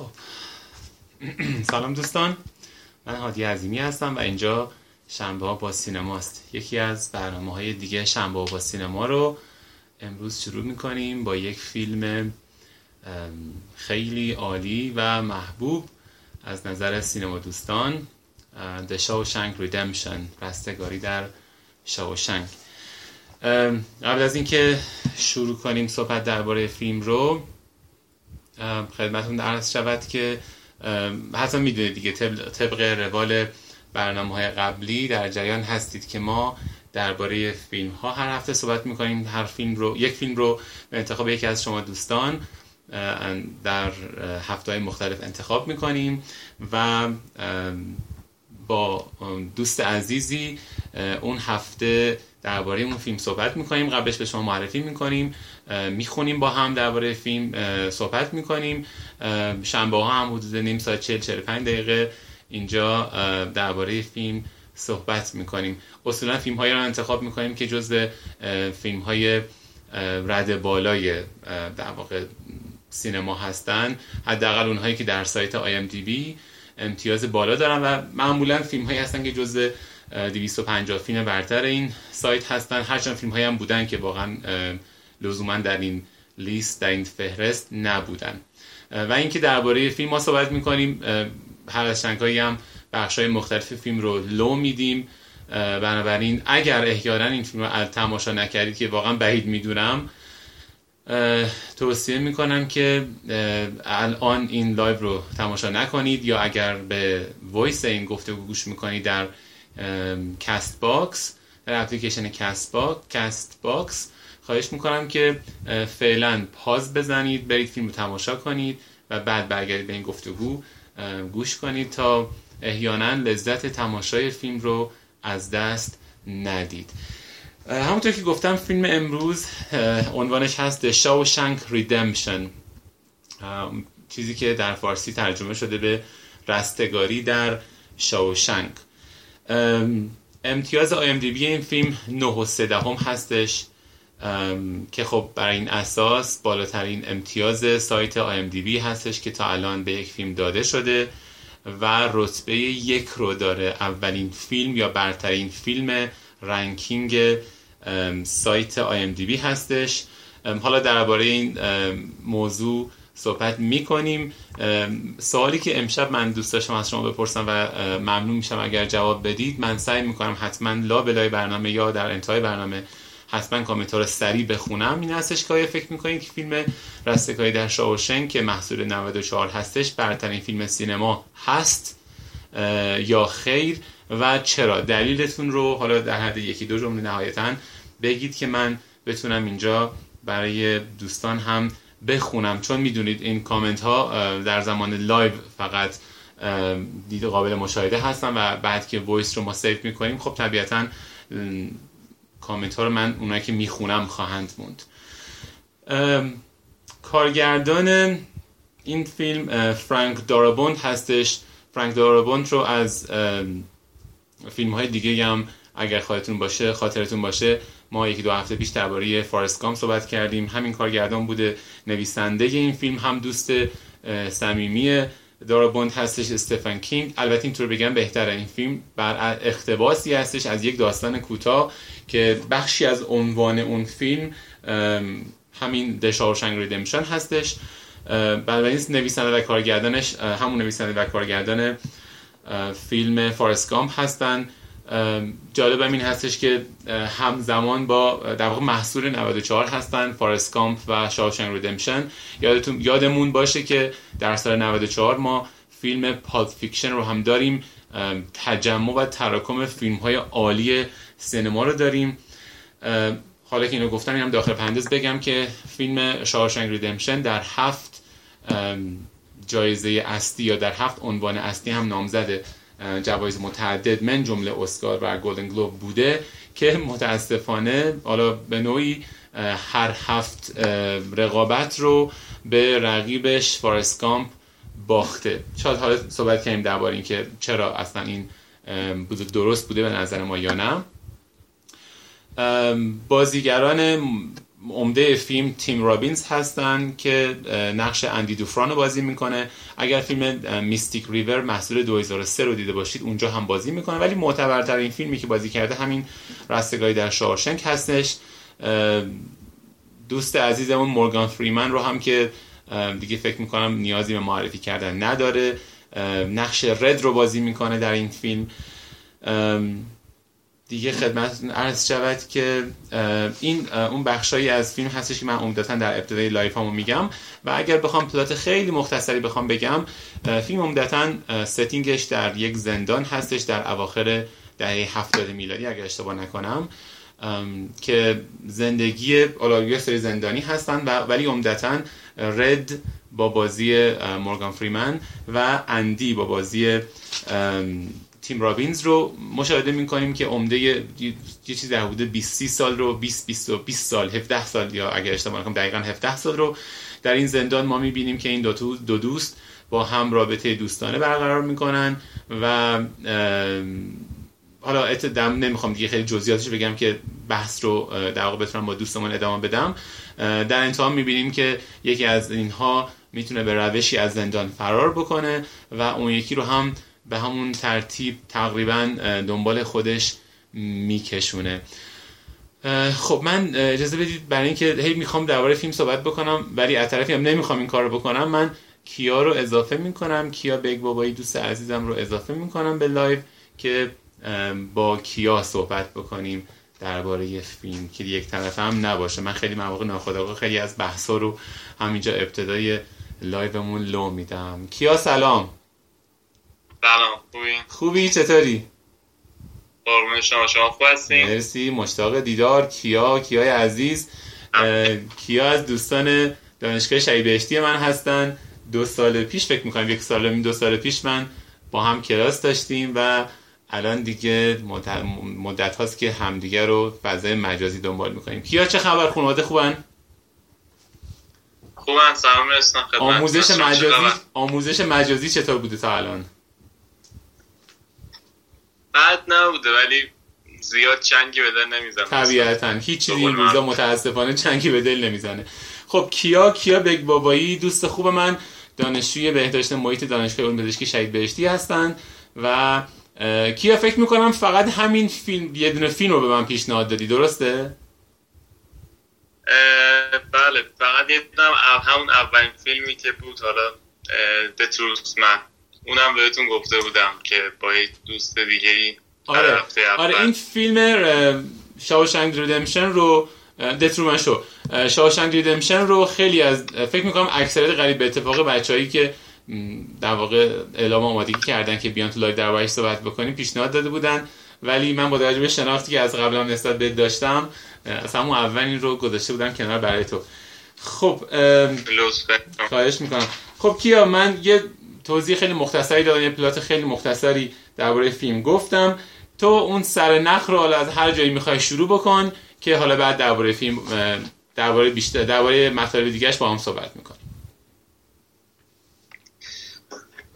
خب. سلام دوستان. من هادی عظیمی هستم و اینجا شنبه با سینماست یکی از برنامه های دیگه شنبه با سینما رو امروز شروع می‌کنیم با یک فیلم خیلی عالی و محبوب از نظر سینما دوستان The Shawshank Redemption رستگاری در شاوشنگ. قبل از اینکه شروع کنیم صحبت درباره فیلم رو خدمتون عرض شود که حتی می‌دونید دیگه طبق روال برنامه های قبلی در جریان هستید که ما درباره فیلم ها هر هفته صحبت می‌کنیم. هر فیلم رو یک فیلم رو به انتخاب یکی از شما دوستان در هفته های مختلف انتخاب می‌کنیم و با دوست عزیزی اون هفته درباره اون فیلم صحبت می‌کنیم. قبلش به شما معرفی می‌کنیم. می‌خونیم با هم درباره فیلم صحبت می‌کنیم. شنبه ها هم حدود نیم ساعت 40 45 دقیقه اینجا درباره فیلم صحبت می‌کنیم. اصولا فیلم هایی رو انتخاب می‌کنیم که جزء فیلم های رد بالای در واقع سینما هستن. حداقل اونهایی که در سایت بی امتیاز بالا دارن و معمولا فیلم هایی هستن که جزء 250 فیلم برتر این سایت هستن. هرچند فیلم هایی هم بودن که واقعا لزوما در این لیست در این فهرست نبودن. و اینکه درباره فیلم ما صحبت می‌کنیم هر از هم بخش های مختلف فیلم رو لو میدیم. بنابراین اگر احیانا این فیلم رو تماشا نکردید که واقعا بعید می‌دونم توصیه می‌کنم که الان این live رو تماشا نکنید یا اگر به voice این گفتگو گوش می‌کنید در Castbox در اپلیکیشن Castbox Castbox خواهش می‌کنم که فعلا pause بزنید برید فیلم رو تماشا کنید و بعد برگردید به این گفتگو گوش کنید تا احیانا لذت تماشای فیلم رو از دست ندید. همونطور که گفتم فیلم امروز عنوانش هست The Shawshank Redemption. چیزی که در فارسی ترجمه شده به رستگاری در شاوشنگ. امتیاز بی این فیلم 9 هم هستش که خب برای این اساس بالاترین امتیاز سایت بی هستش که تا الان به یک فیلم داده شده و رتبه یک رو داره اولین فیلم یا برترین فیلم ranking سایت بی هستش. حالا درباره این موضوع صحبت می‌کنیم. سوالی که امشب من دوست داشتم از شما بپرسم و ممنون میشم اگر جواب بدید. من سعی می‌کنم حتما لا بلای برنامه یا در انتهای برنامه حتما کامنت رو سریع بخونم. این هستش که فکر می‌کنید که فیلم رستگاری در شاوشنک که محصول 94 هستش برترین فیلم سینما هست یا خیر؟ و چرا؟ دلیلتون رو حالا در حد یکی دو جمله نهایتا بگید که من بتونم اینجا برای دوستان هم بخونم. چون می‌دونید این کامنت ها در زمان live فقط دید قابل مشاهده هستن و بعد که voice رو ما save می‌کنیم خب طبیعتا کامنت ها رو من اونایی که می‌خونم خواهند موند. کارگردان این فیلم فرانک دارابوند هستش. فرانک دارابوند رو از فیلم های دیگه هم اگر خاطرتون باشه خاطرتون باشه. ما یکی دو هفته پیش درباره فارست گام صحبت کردیم. همین کارگردان بوده نویسنده این فیلم هم دوست صمیمی دارابوند هستش استفن کینگ. البته اینطور بگم بهتره. این فیلم بر اختباسی هستش از یک داستان کوتاه که بخشی از عنوان اون فیلم همین The Shawshank Redemption هستش. بنابراین نویسنده و کارگردانش همون نویسنده و کارگردان فیلم Forrest Gump هستن. جالب این هستش که همزمان با در واقع محصول 94 هستن Forrest Gump و Shawshank Redemption. یادتون یادمون باشه که در سال 94 ما فیلم Pulp Fiction رو هم داریم. تجمع و تراکم فیلم های عالی سینما رو داریم. حالا که اینو گفتم اینم داخل پرانتز بگم که فیلم Shawshank Redemption در هفت جایزه اصلی یا در هفت عنوان اصلی هم نامزد جوایز متعدد من جمله اسکار و گلدن گلوب بوده که متاسفانه حالا به نوعی هر هفت رقابت رو به رقیبش Forrest Gump باخته. شاید حالا صحبت کنیم درباره اینکه چرا اصلا این درست بوده به نظر ما یا نه. بازیگران عمده فیلم تیم رابینز هستن که نقش اندی دوفران رو بازی می‌کنه. اگر فیلم میستیک ریور محصول 2003 رو دیده باشید اونجا هم بازی می‌کنه. ولی معتبرترین فیلمی که بازی کرده همین رستگاری در شاورشنک هستش. دوست عزیزمون مورگان فریمن رو هم که دیگه فکر می‌کنم نیازی به معرفی کردن نداره. نقش Red رو بازی می‌کنه در این فیلم. دیگه خدمت عرض شود که این اون بخشایی از فیلم هستش که من عمدتا در ابتدای live هامو میگم. و اگر بخوام plot خیلی مختصری بخوام بگم فیلم عمدتا setting ش در یک زندان هستش در اواخر دهه هفتاد میلادی اگر اشتباه نکنم که زندگی یه سری زندانی هستن ولی عمدتا رد با بازی مورگان فریمن و اندی با بازی تیم رابینز رو مشاهده می‌کنیم که عمده یه, چیزی در حدود 20 سال رو 20 20 20 سال 17 سال یا اگر اشتباه نکنم دقیقا 17 سال رو در این زندان ما می‌بینیم که این دو, دو دوست با هم رابطه دوستانه برقرار می‌کنن و حالا اتدام نمی‌خوام دیگه خیلی جزئیاتش بگم که بحث رو در واقع بتونم با دوستمون ادامه بدم. در انتها می‌بینیم که یکی از اینها می‌تونه به روشی از زندان فرار بکنه و اون یکی رو هم به همون ترتیب تقریبا دنبال خودش میکشونه. خب من اجازه بدید برای اینکه هی می‌خوام درباره فیلم صحبت بکنم ولی از طرفی هم نمی‌خوام این کار رو بکنم. من کیا رو اضافه می‌کنم کیا بگ بابایی دوست عزیزم رو اضافه می‌کنم به live که با کیا صحبت بکنیم درباره فیلم که یک طرفه هم نباشه. من خیلی مواقع ناخودآگاه خیلی از بحثا رو همینجا ابتدای live مون لو میدم. کیا سلام. سلام خوبی؟ خوبی چطوری؟ قربون شما شما خوب هستین؟ مرسی مشتاق دیدار کیا کیای عزیز؟ کیا از دوستان دانشگاه شهید بهشتی من هستن. دو سال پیش فکر می‌کنم یک سال دو سال پیش من با هم کلاس داشتیم و الان دیگه مدت هاست که همدیگه رو فضای مجازی دنبال می‌کنیم. کیا چه خبر؟ خانواده خوبن؟ خوبن سلام رسنم آموزش مجازی آموزش مجازی چطور بوده تا الان؟ بد نبوده ولی زیاد چنگی به دل نمی‌زنه. طبیعتا. هیچ چیزی این روزا متاسفانه چنگی به دل نمی‌زنه. خب کیا؟ کیا بگ بابایی؟ دوست خوب من دانشجوی بهداشت محیط دانشگاه علوم پزشکی شهید بهشتی هستند و کیا فکر می‌کنم فقط همین فیلم یه دونه فیلم رو به من پیشنهاد دادی درسته؟ بله فقط یه همون اولین فیلمی که بود حالا The Truth Man. اونم بهتون گفته بودم که با یک دوست دیگه ای آره. آره این فیلم Shawshank Redemption رو The Truman Show Shawshank Redemption رو خیلی از فکر می‌کنم اکثریت قریب به اتفاق بچههایی که در واقع اعلام آمادگی کردن که بیان تو live در صحبت بکنیم پیشنهاد داده بودن. ولی من با توجه به شناختی که از قبل هم نسبت به داشتم از همون اول این رو گذاشته بودم کنار برای تو. خب خواهش می‌کنم. خب کیا من یه توضیح خیلی مختصری دادم یه plot خیلی مختصری درباره فیلم گفتم. تو اون سر نخ رو از هر جایی می‌خوای شروع بکن که حالا بعد درباره فیلم درباره بیشتر درباره مطالب دیگهش با هم صحبت می‌کنیم.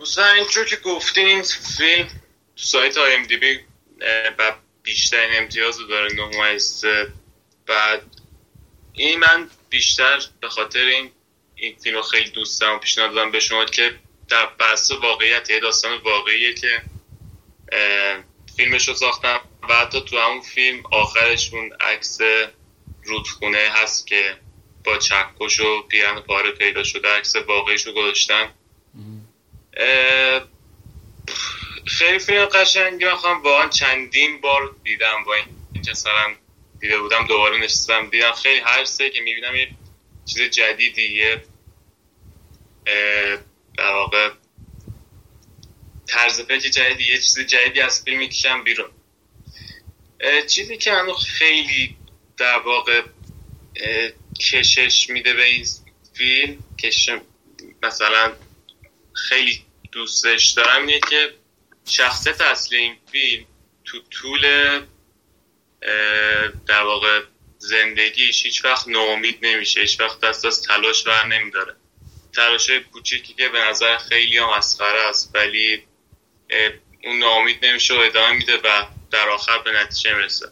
مثلا اینجور که گفتین فیلم تو سایت آی ام دی بی بیشترین امتیاز رو داره نه بعد این من بیشتر به خاطر این این فیلم خیلی دوست دارم پیشنهاد دادم به شما که در بحث واقعیت یه داستان واقعیه که فیلمش رو ساختم و حتی تو همون فیلم آخرش اون عکس رودخونه هست که با چکش و پیرن پاره پیدا شده عکس واقعیش رو گذاشتم خیلی فیلم قشنگی من واقعا چندین بار دیدم با این سرم دیده بودم دوباره نشستم دیدم خیلی هر سه که می‌بینم یه چیز جدیدی یه در واقع طرز فکر جدیدی یه چیز جدیدی از فیلم می‌کشم بیرون. چیزی که منو خیلی در واقع کشش میده به این فیلم کشش مثلا خیلی دوستش دارم اینه که شخصیت اصلی این فیلم تو طول در واقع زندگیش هیچ وقت ناامید نمیشه هیچ وقت دست از تلاش بر نمیداره. تلاش کوچیکی که به نظر خیلی هم مسخره است ولی اون ناامید نمیشه و ادامه میده و در آخر به نتیجه می‌رسه.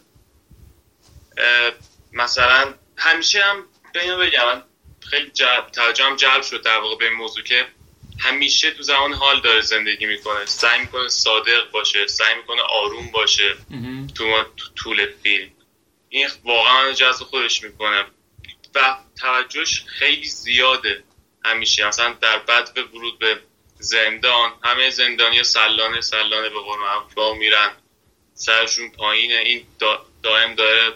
مثلا همیشه هم بگم بگم خیلی جلب توجهم جلب شد در واقع به این موضوع که همیشه تو زمان حال داره زندگی می‌کنه. سعی می‌کنه صادق باشه سعی می‌کنه آروم باشه تو, طول فیلم. این واقعا جذب خودش می‌کنه و توجهش خیلی زیاده. همیشه. مثلا در بعد به ورود به زندان همه زندانی سلانه سلانه به قرآن میرن. سرشون پایینه. این دائم داره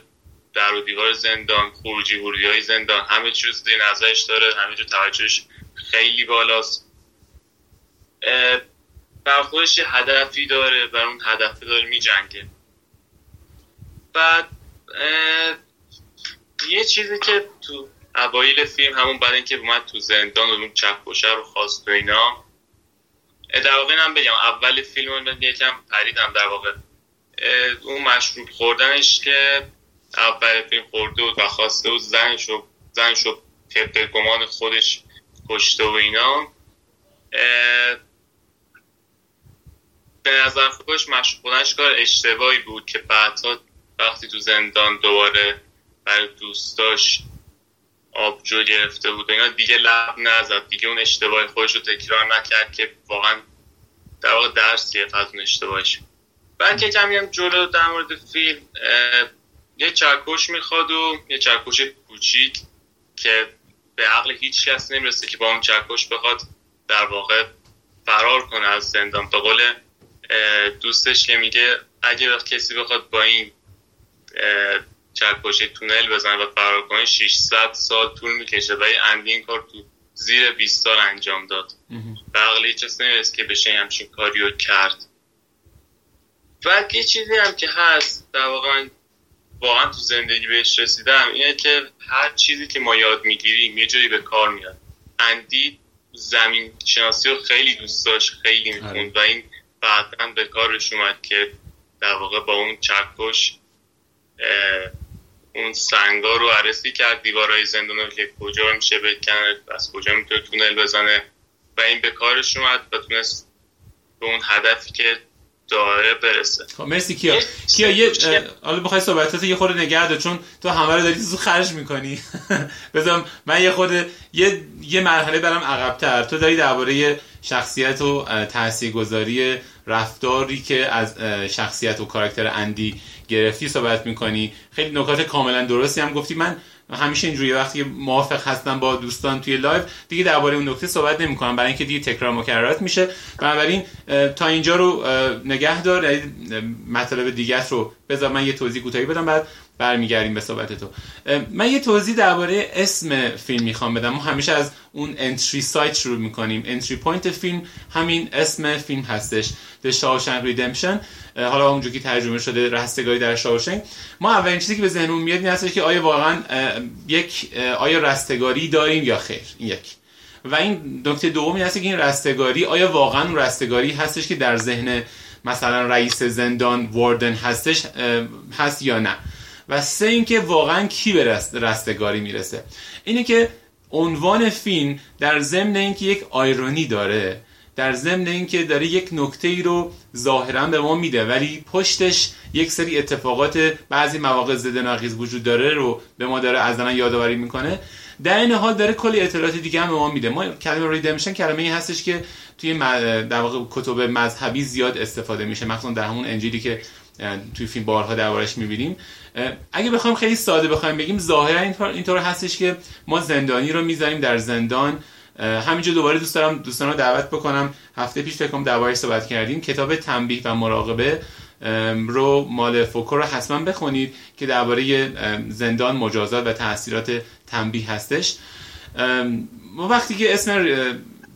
در و دیوار زندان خروجی ورودی های زندان همه چیز دی نظرش داره همه جو توجهش خیلی بالاست. بر خودش هدفی داره بر اون هدفی داره می جنگه بعد یه چیزی که تو اوایل فیلم همون بعد اینکه اومد تو زندان و اون چکشه رو خواست و اینا. در واقع هم بگم اول فیلم رو یکم پریدم. در واقع اون مشروب خوردنش که اول فیلم خورده بود و خواسته بود زنشو زنشو طبق گمان خودش کشته و اینا. به نظر خودش مشروب خوردنش کار اشتباهی بود که بعدها وقتی تو زندان دوباره برای دوستاش آبجو گرفته بود اینا دیگه لب نزد. دیگه اون اشتباه خودش رو تکرار نکرد که واقعا در واقع درس گرفت از اون اشتباهش. بعد که کمی هم جلو در مورد فیلم یه چکش می‌خواد و یه چکش کوچیک که به عقل هیچ کس نمی‌رسه که با اون چکش بخواد در واقع فرار کنه از زندان. به قول دوستش که میگه اگه کسی بخواد با این چکش تونل بزنه و فرار کنه 600 سال طول می‌کشه و اندی این کار تو زیر 20 سال انجام داد. هیچ کس نمی‌رسه که بشه همچین کاری رو کرد. و یه چیزی هم که هست در واقع واقعا تو زندگی بهش رسیدم اینه که هر چیزی که ما یاد می‌گیریم یه جایی به کار میاد. اندی زمین شناسی رو خیلی دوست داشت خیلی می‌خوند آره. و این بعدا به کارش اومد که در واقع با اون چکش اون سنگا رو عرضی کرد دیوارهای زندان رو که کجا میشه بکنه از کجا می‌تونه تونل بزنه. و این به کارش اومد و تونست به اون هدفی که داره برسه. خب مرسی کیا. کیا یه حالا بخوای صحبتات یه خورده نگه دار چون تو همه رو داری تو خرج می‌کنی. بذارم من یه خورده یه یه مرحله برم عقبتر. تو داری درباره شخصیت و تاثیرگذاری رفتاری که از شخصیت و کاراکتر اندی گرفتی صحبت می‌کنی. خیلی نکات کاملا درستی هم گفتی. من همیشه اینجوری وقتی موافق هستم با دوستان توی live دیگه درباره اون نکته صحبت نمی‌کنم. برای اینکه دیگه تکرار مکررات میشه. بنابراین تا اینجا رو نگه دار یعنی مطالب دیگه رو بذار من یه توضیح کوتاهی بدم بعد برمیگردیم به صحبت تو. من یه توضیح درباره اسم فیلم می‌خوام بدم. ما همیشه از اون entry site شروع می‌کنیم. entry point فیلم همین اسم فیلم هستش. The Shawshank Redemption. حالا اونجوری که ترجمه شده رستگاری در شاوشنک. ما اولین چیزی که به ذهنمون میاد این هستش که آیا واقعا یک آیا رستگاری داریم یا خیر؟ این یک. و این نکته دومی هست که این رستگاری آیا واقعا رستگاری هستش که در ذهن مثلا رئیس زندان واردن هستش هست یا نه. و سه اینکه واقعا کی به رستگاری می‌رسه. اینه که عنوان فیلم در ضمن اینکه یک آیرونی داره در ضمن اینکه داره یک نکته ای رو ظاهرا به ما میده ولی پشتش یک سری اتفاقات بعضی مواقع ضد وجود داره رو به ما داره از یادآوری می‌کنه. در این حال داره کلی اطلاعات دیگه هم به ما میده. ما کلمه ریدمشن کلمه ای هستش که توی در واقع کتب مذهبی زیاد استفاده میشه مخصوصا در همون انجیلی که توی فیلم بارها دربارش می‌بینیم. اگه بخوام خیلی ساده بخوایم بگیم ظاهرا اینطور هستش که ما زندانی رو می‌ذاریم در زندان. همینجا دوباره دوست دارم دوستان رو دعوت بکنم. هفته پیش فکر کنم دربارش صحبت کردیم. کتاب تنبیه و مراقبه. رو مال فوکو رو حتما بخونید که درباره زندان مجازات و تاثیرات تنبیه هستش. ما وقتی که اسم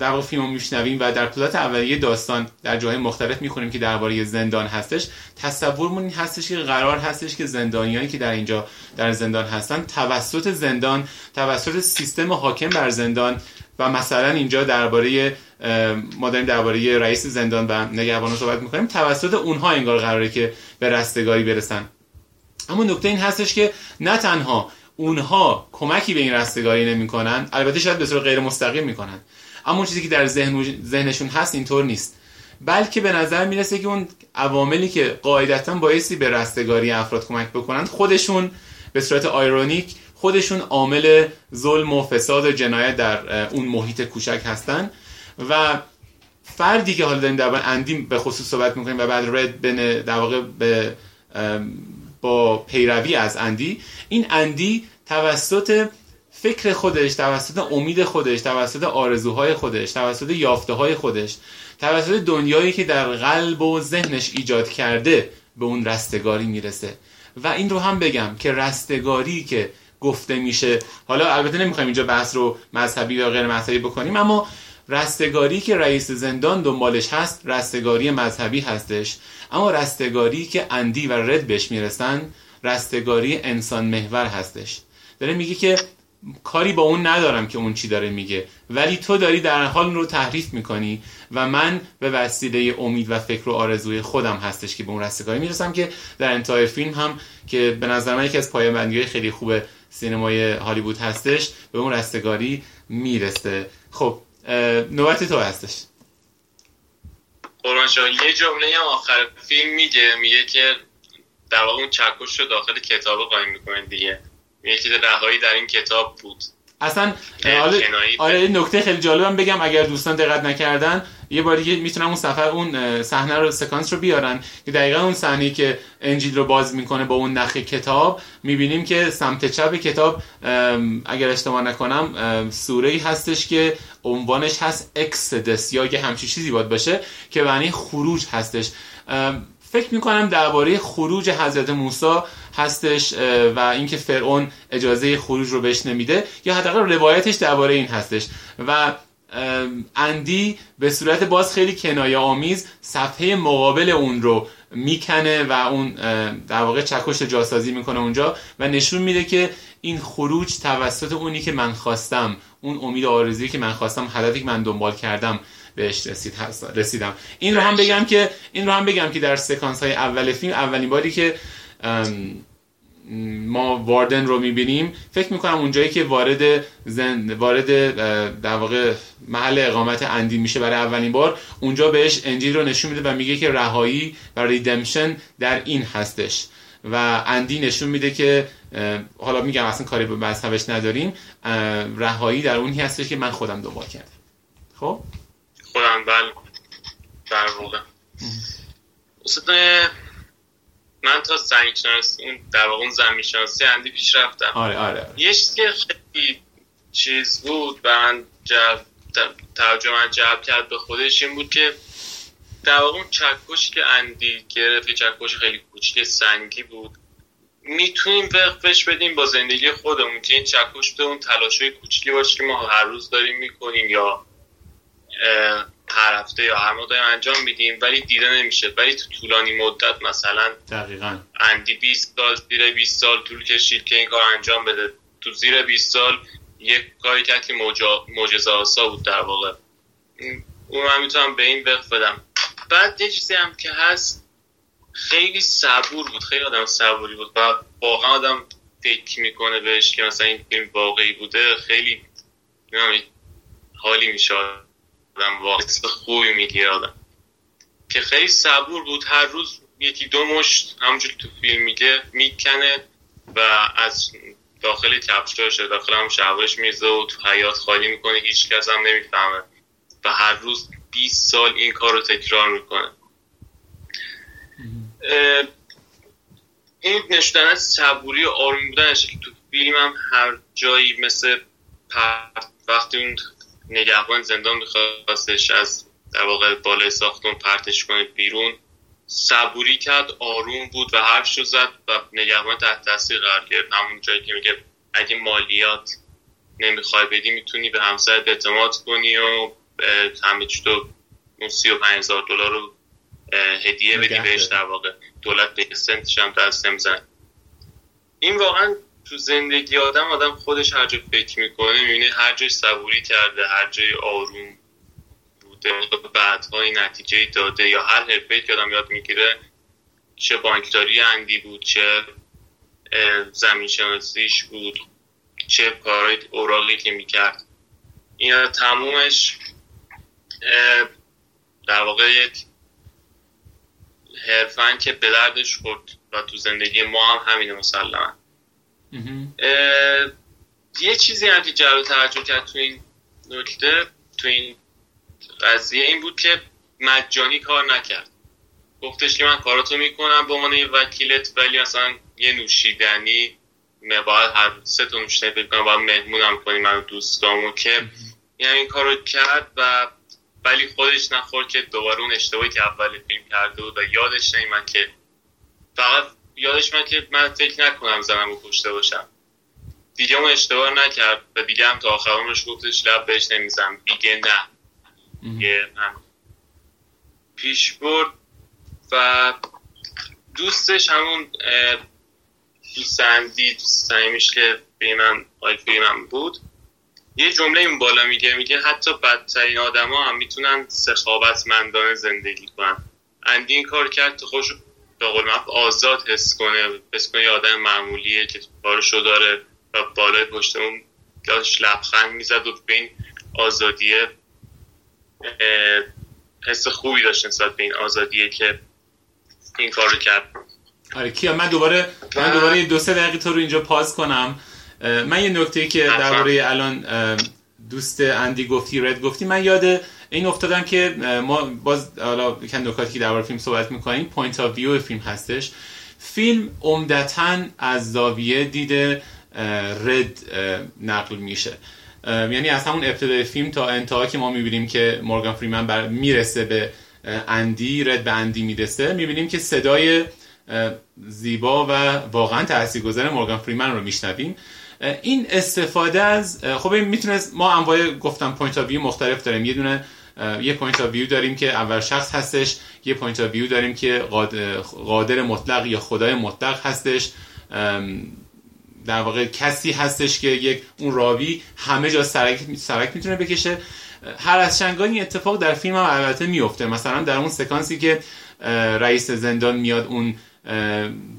در فیلم میشنویم و در پلات اولیه داستان در جاهای مختلف می‌خونیم که درباره زندان هستش تصورمون این هستش که قرار هستش که زندانیانی که در اینجا در زندان هستن توسط زندان توسط سیستم حاکم بر زندان و مثلا اینجا درباره ما داریم درباره رئیس زندان و نگهبان صحبت می‌کنیم توسط اونها انگار قراره که به رستگاری برسن. اما نکته این هستش که نه تنها اونها کمکی به این رستگاری نمی‌کنن البته شاید به صورت غیر مستقیم می‌کنن. اما چیزی که در ذهن ذهنشون هست اینطور نیست. بلکه به نظر می‌رسه که اون عواملی که قاعدتا بایستی به رستگاری افراد کمک بکنن خودشون به صورت آیرونیک خودشون عامل ظلم و فساد و جنایت در اون محیط کوچک هستن. و فردی که حالا داریم در اندی به خصوص صحبت می‌کنیم و بعد رد در واقع به با پیروی از اندی این اندی توسط فکر خودش توسط امید خودش توسط آرزوهای خودش توسط یافته های خودش توسط دنیایی که در قلب و ذهنش ایجاد کرده به اون رستگاری می‌رسه. و این رو هم بگم که رستگاری که گفته میشه حالا البته نمی‌خوایم اینجا بحث رو مذهبی یا غیر مذهبی بکنیم اما رستگاری که رئیس زندان دنبالش هست رستگاری مذهبی هستش. اما رستگاری که اندی و رد بهش می‌رسن رستگاری انسان محور هستش. داره میگه که کاری با اون ندارم که اون چی داره میگه. ولی تو داری در حال رو تحریف می‌کنی و من به وسیله امید و فکر و آرزوی خودم هستش که به اون رستگاری می‌رسم که در انتهای فیلم هم که به نظر من یکی از پایان خیلی خوب سینمای هالیوود هستش به اون رستگاری می‌رسه. خب نوبت تو هستش. قرآن یه جمله هم آخر فیلم میگه میگه که در واقع اون چکش رو داخل کتاب قایم می‌کنه دیگه. یکی رهایی در این کتاب بود. اصلا آره, آره نکته خیلی جالبم بگم اگر دوستان دقت نکردن. یه باری که می‌تونم اون سفر اون صحنه رو سکانس رو بیارن که دقیقا اون صحنه که انجیل رو باز می‌کنه با اون نخ کتاب می‌بینیم که سمت چپ کتاب اگر اشتباه نکنم سوره ای هستش که عنوانش هست اکسدس یا یه همچی چیزی باید باشه که معنی خروج هستش. فکر می‌کنم درباره خروج حضرت موسی هستش و اینکه فرعون اجازه خروج رو بهش نمیده یا حداقل روایتش درباره این هستش. و اندی به صورت باز خیلی کنایه آمیز صفحه مقابل اون رو می‌کنه و اون در واقع چکش جاسازی می‌کنه اونجا و نشون میده که این خروج توسط اونی که من خواستم اون امید آرزویی که من خواستم هدفی که من دنبال کردم بهش رسید رسیدم. این رو هم بگم که این رو هم بگم که در سکانس های اول فیلم اولین باری که ما واردن رو می‌بینیم فکر می‌کنم اونجایی که وارد زن... وارد در واقع محل اقامت اندی میشه برای اولین بار اونجا بهش انجیل رو نشون میده و میگه که رهایی و ریدمشن در این هستش. و اندی نشون میده که حالا میگم اصلا کاری به مذهبش نداریم رهایی در اونی هستش که من خودم دنبال کردم. خب؟ خودم بله در واقع. من تا زنگ شناسی اون در واقع اون زمین شناسی اندی پیش رفتم آره آره. یه که خیلی چیز بود و من جب توجه من جلب کرد به خودش این بود که در واقع اون چکشی که اندی گرفت چکش خیلی کوچیک سنگی بود. می‌تونیم وقفش بدیم با زندگی خودمون که این چکش به اون تلاشای کوچیکی باشه که ما هر روز داریم می‌کنیم یا هر هفته یا هر داریم انجام میدیم ولی دیده نمیشه. ولی تو طولانی مدت مثلا دقیقا. اندی 20 سال زیر 20 سال طول کشید که این کار انجام بده. تو زیر 20 سال یک کاری کرد که معجزه آسا بود در واقع. اون من می‌تونم به این وقف بدم. بعد یه چیزی هم که هست خیلی صبور بود. خیلی آدم صبوری بود و واقعا آدم فکر می‌کنه بهش که مثلا این فیلم واقعی بوده. خیلی حالی میشه. آدم واقعا خوبی می‌گیره که خیلی صبور بود. هر روز یکی دو مشت همونجور تو فیلم میگه می‌کنه و از داخل کفشاش داخل هم شعبش میزه و تو حیات خالی می‌کنه. هیچ کس هم نمی‌فهمه. و هر روز 20 سال این کار رو تکرار می‌کنه. این نشدن از صبوری و آروم بودنشه که تو فیلم هم هر جایی مثل وقتی اون نگهبان زندان میخواستش از در واقع بالای ساختون پرتش کنه بیرون. صبوری کرد آروم بود و حرف رو زد و نگهبان تحت تاثیر قرار گرفت. همون جایی که میگه اگه مالیات نمی‌خوای بدی می‌تونی به همسرت اعتماد کنی و همه چی تو اون سی و پنج هزار دلار رو هدیه بدی بهش در واقع. دولت به سنتش هم دست نمیزن این واقعا تو زندگی آدم آدم خودش هر جا فکر می‌کنه می‌بینه هر جای صبوری کرده هر جای آروم بوده بعدها این نتیجه داده یا هر حرفه که آدم یاد می‌گیره چه بانکداری اندی بود چه زمین شناسیش بود چه کارهای اوراقی که می‌کرد. اینا تمومش در واقع یک حرفن که به دردش خورد و تو زندگی ما هم همینه مسلما. یه چیزی هم که جلو توجه کرد تو این نکته تو این قضیه این بود که مجانی کار نکرد. گفتش که من کاراتو می‌کنم به عنوان وکیلت ولی اصلا یه نوشیدنی باید هر سه تا نوشیدنی بکنم باید مهمونم کنی من دوستامو که یعنی این کارو کرد و ولی خودش نخورد که دوباره اون اشتباهی که اول فیلم کرده بود و یادش من که فقط یادش من که من فکر نکنم زنم رو کشته باشم. دیگه اون اشتباه نکرد و دیگه هم تا آخر عمرش گفتش لب بهش نمیزم دیگه نه. دیگه هم پیش برد و دوستش همون دوست اندی که به من من بود. یه جمله این بالا میگه میگه حتی بدترین آدما هم می‌تونن سخاوتمندانه زندگی کنن. اندی این کار کرد تو خوش به قول آزاد حس کنه حس کنه یه آدم معمولیه که کارشو داره و بالای پشت اون داشت لبخند می‌زد و به این آزادیه حس خوبی داشت نسبت به این آزادیه که این کارو کرد. آره کیا من دوباره من دوباره دو سه دقیقه تو رو اینجا پاز کنم. من یه نکته که درباره الان دوست اندی گفتی رد گفتی. من یاد این افتادم که ما باز حالا کن نکاتی که درباره فیلم صحبت می‌کنیم point of view فیلم هستش. فیلم عمدتا از زاویه دید رد نقل میشه. یعنی از همون ابتدای فیلم تا انتها که ما می‌بینیم که مورگان فریمن بر می‌رسه به اندی رد به اندی می‌رسه می‌بینیم که صدای زیبا و واقعا تاثیرگذار مورگان فریمن رو میشنویم. این استفاده از خب این می‌تونه ما انواع گفتم point of view مختلف داریم. یه دونه یه point of view داریم که اول شخص هستش یه point of view داریم که قادر مطلق یا خدای مطلق هستش. در واقع کسی هستش که یک اون راوی همه جا سرک, سرک می‌تونه بکشه. هر از چندگاهی اتفاق در فیلم هم البته میفته مثلا در اون سکانسی که رئیس زندان میاد اون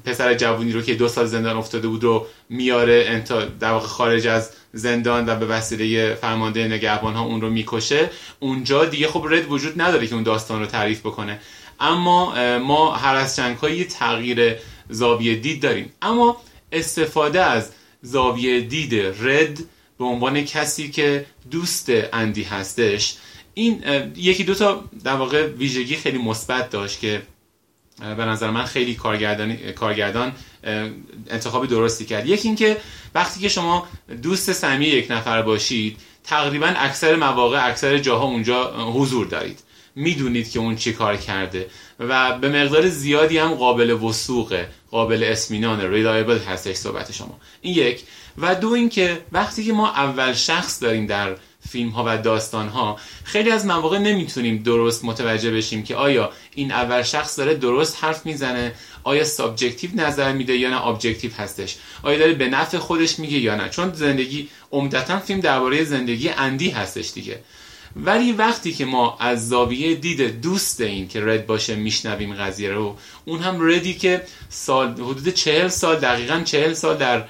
پسر جوونی رو که دو سال زندان افتاده بود رو میاره در واقع خارج از زندان و به وسیله فرمانده نگهبان ها اون رو می‌کشه. اونجا دیگه خب رد وجود نداره که اون داستان رو تعریف بکنه. اما ما هر از یه تغییر زاویه دید داریم. اما استفاده از زاویه دید رد به عنوان کسی که دوست اندی هستش این یکی دو تا در واقع ویژگی خیلی مثبت داشت که به نظر من خیلی کارگردان کارگردان انتخاب درستی کرد. یکی اینکه وقتی که شما دوست صمیمی یک نفر باشید تقریبا اکثر مواقع اکثر جاها اونجا حضور دارید. می‌دونید که اون چی کار کرده و به مقدار زیادی هم قابل وثوقه قابل اسمینان reliable هستش صحبت شما. این یک. و دو اینکه وقتی که ما اول شخص داریم در فیلم ها و داستان ها خیلی از مواقع نمی‌تونیم درست متوجه بشیم که آیا این اول شخص داره درست حرف می‌زنه آیا subjective نظر میده یا نه objective هستش. آیا داره به نفع خودش میگه یا نه. چون زندگی عمدتا فیلم درباره زندگی اندی هستش دیگه. ولی وقتی که ما از زاویه دید دوست این که رد باشه میشنویم قضیه رو اون هم ردی که سال حدود چهل سال دقیقا چهل سال در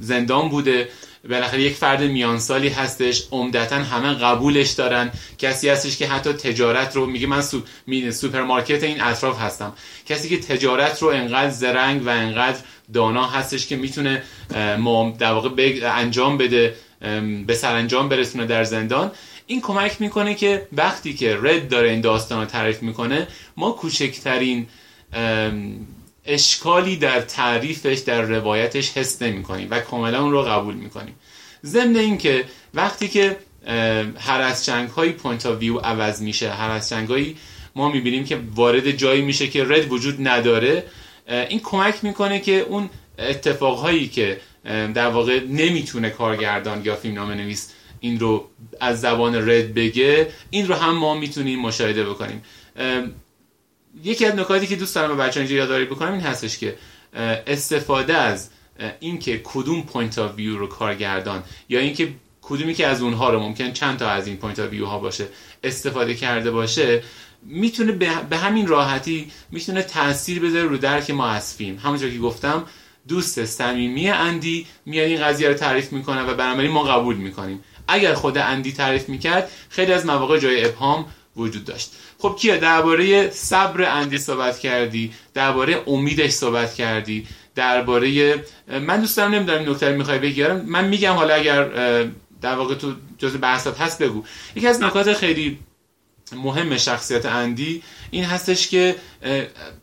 زندان بوده. بالاخره یک فرد میانسالی هستش عمدتا همه قبولش دارن. کسی هستش که حتی تجارت رو میگه من سو... سوپرمارکت این اطراف هستم. کسی که تجارت رو انقدر زرنگ و انقدر دانا هستش که می‌تونه در واقع انجام بده به سرانجام برسونه در زندان. این کمک می‌کنه که وقتی که رد داره این داستان رو تعریف می‌کنه ما کوچکترین اشکالی در تعریفش در روایتش حس نمی کنیم و کاملا اون رو قبول می کنیم ضمن اینکه وقتی که هر از چندگاهی point of view عوض میشه هر از چندگاهی ما می‌بینیم که وارد جایی میشه که رد وجود نداره این کمک می‌کنه که اون اتفاقهایی که در واقع نمی‌تونه کارگردان یا فیلمنامه نویس این رو از زبان رد بگه این رو هم ما می‌تونیم مشاهده بکنیم. یکی از نکاتی که دوست دارم به بچه اینجا یادآوری بکنم این هستش که استفاده از اینکه کدوم point of view رو کارگردان یا اینکه کدومی که از اونها رو ممکن چند تا از این point of view ها باشه استفاده کرده باشه می‌تونه به همین راحتی می‌تونه تاثیر بذاره رو درک ما از فیلم. همونجا که گفتم دوست صمیمی اندی میاد این قضیه رو تعریف می‌کنه و بنابراین ما قبول می‌کنیم. اگر خود اندی تعریف می‌کرد خیلی از مواقع جای ابهام وجود داشت. خب کیا درباره صبر اندی صحبت کردی؟ درباره امیدش صحبت کردی؟ درباره من دوست دارم نمی‌دونم نکته می‌خوای بگیرم من میگم حالا اگر در واقع تو جز بحثات هست بگو. یکی از نکات خیلی مهم شخصیت اندی این هستش که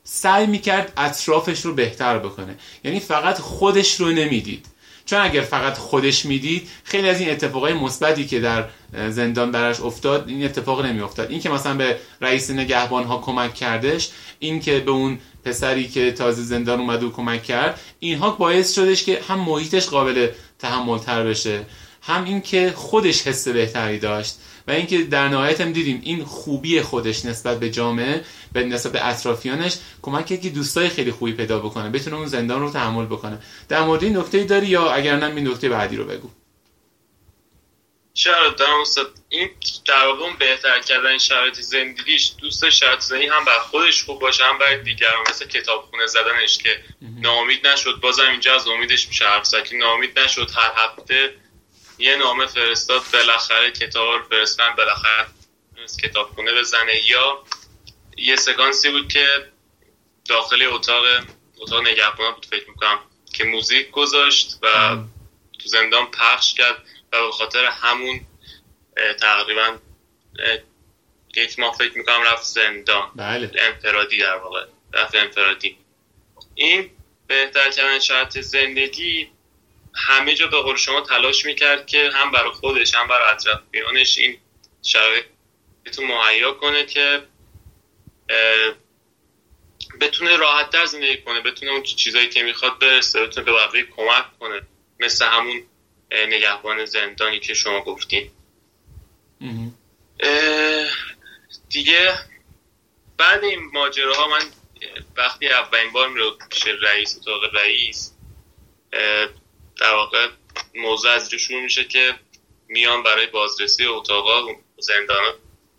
سعی می‌کرد اطرافش رو بهتر بکنه. یعنی فقط خودش رو نمی‌دید. چون اگر فقط خودش می‌دید خیلی از این اتفاقای مثبتی که در زندان براش افتاد این اتفاق نمیافتاد. این که مثلا به رئیس نگهبان ها کمک کردش این که به اون پسری که تازه زندان اومد و کمک کرد اینها باعث شدش که هم محیطش قابل تحمل تر بشه هم اینکه خودش حس بهتری داشت. و اینکه در نهایت هم دیدیم این خوبی خودش نسبت به جامعه به نسبت به اطرافیانش کمک که دوستای خیلی خوبی پیدا بکنه بتونه اون زندان رو تحمل بکنه. در مورد این نکته داری یا اگر نه این نکته بعدی رو بگو. چرا دارم استاد این در واقع بهتر کردن شرایط زندگیش دوست شرایط زندگی هم بر خودش خوب باشه هم برای دیگران مثل کتابخونه زدنش که ناامید نشد بازم اینجا از امیدش میشه حرف زد که ناامید نشد هر هفته یه نامه فرستاد بالاخره کتاب رو فرستن بالاخره کتابخونه بزنه. یا یه سکانسی بود که داخل اتاق اتاق نگهبان بود فکر می‌کنم که موزیک گذاشت و تو زندان پخش کرد و به خاطر همون تقریبا یک ماه فکر می‌کنم رفت زندان. بله. انفرادی در واقع. رفت انفرادی. این بهتر کردن شرط زندگی همه جا به قول شما تلاش می‌کرد که هم برای خودش هم برای اطرافیانش این شرایط تو مهیا کنه که بتونه راحت در زندگی کنه بتونه اون چیزایی که می‌خواد برسه بتونه به بقیه کمک کنه مثل همون نگهبان زندانی که شما گفتین. دیگه بعد این ماجراها من وقتی اولین بار میرو پیش رئیس اتاق رئیس در واقع موضوع از شروع میشه که میان برای بازرسی اتاقا زندان.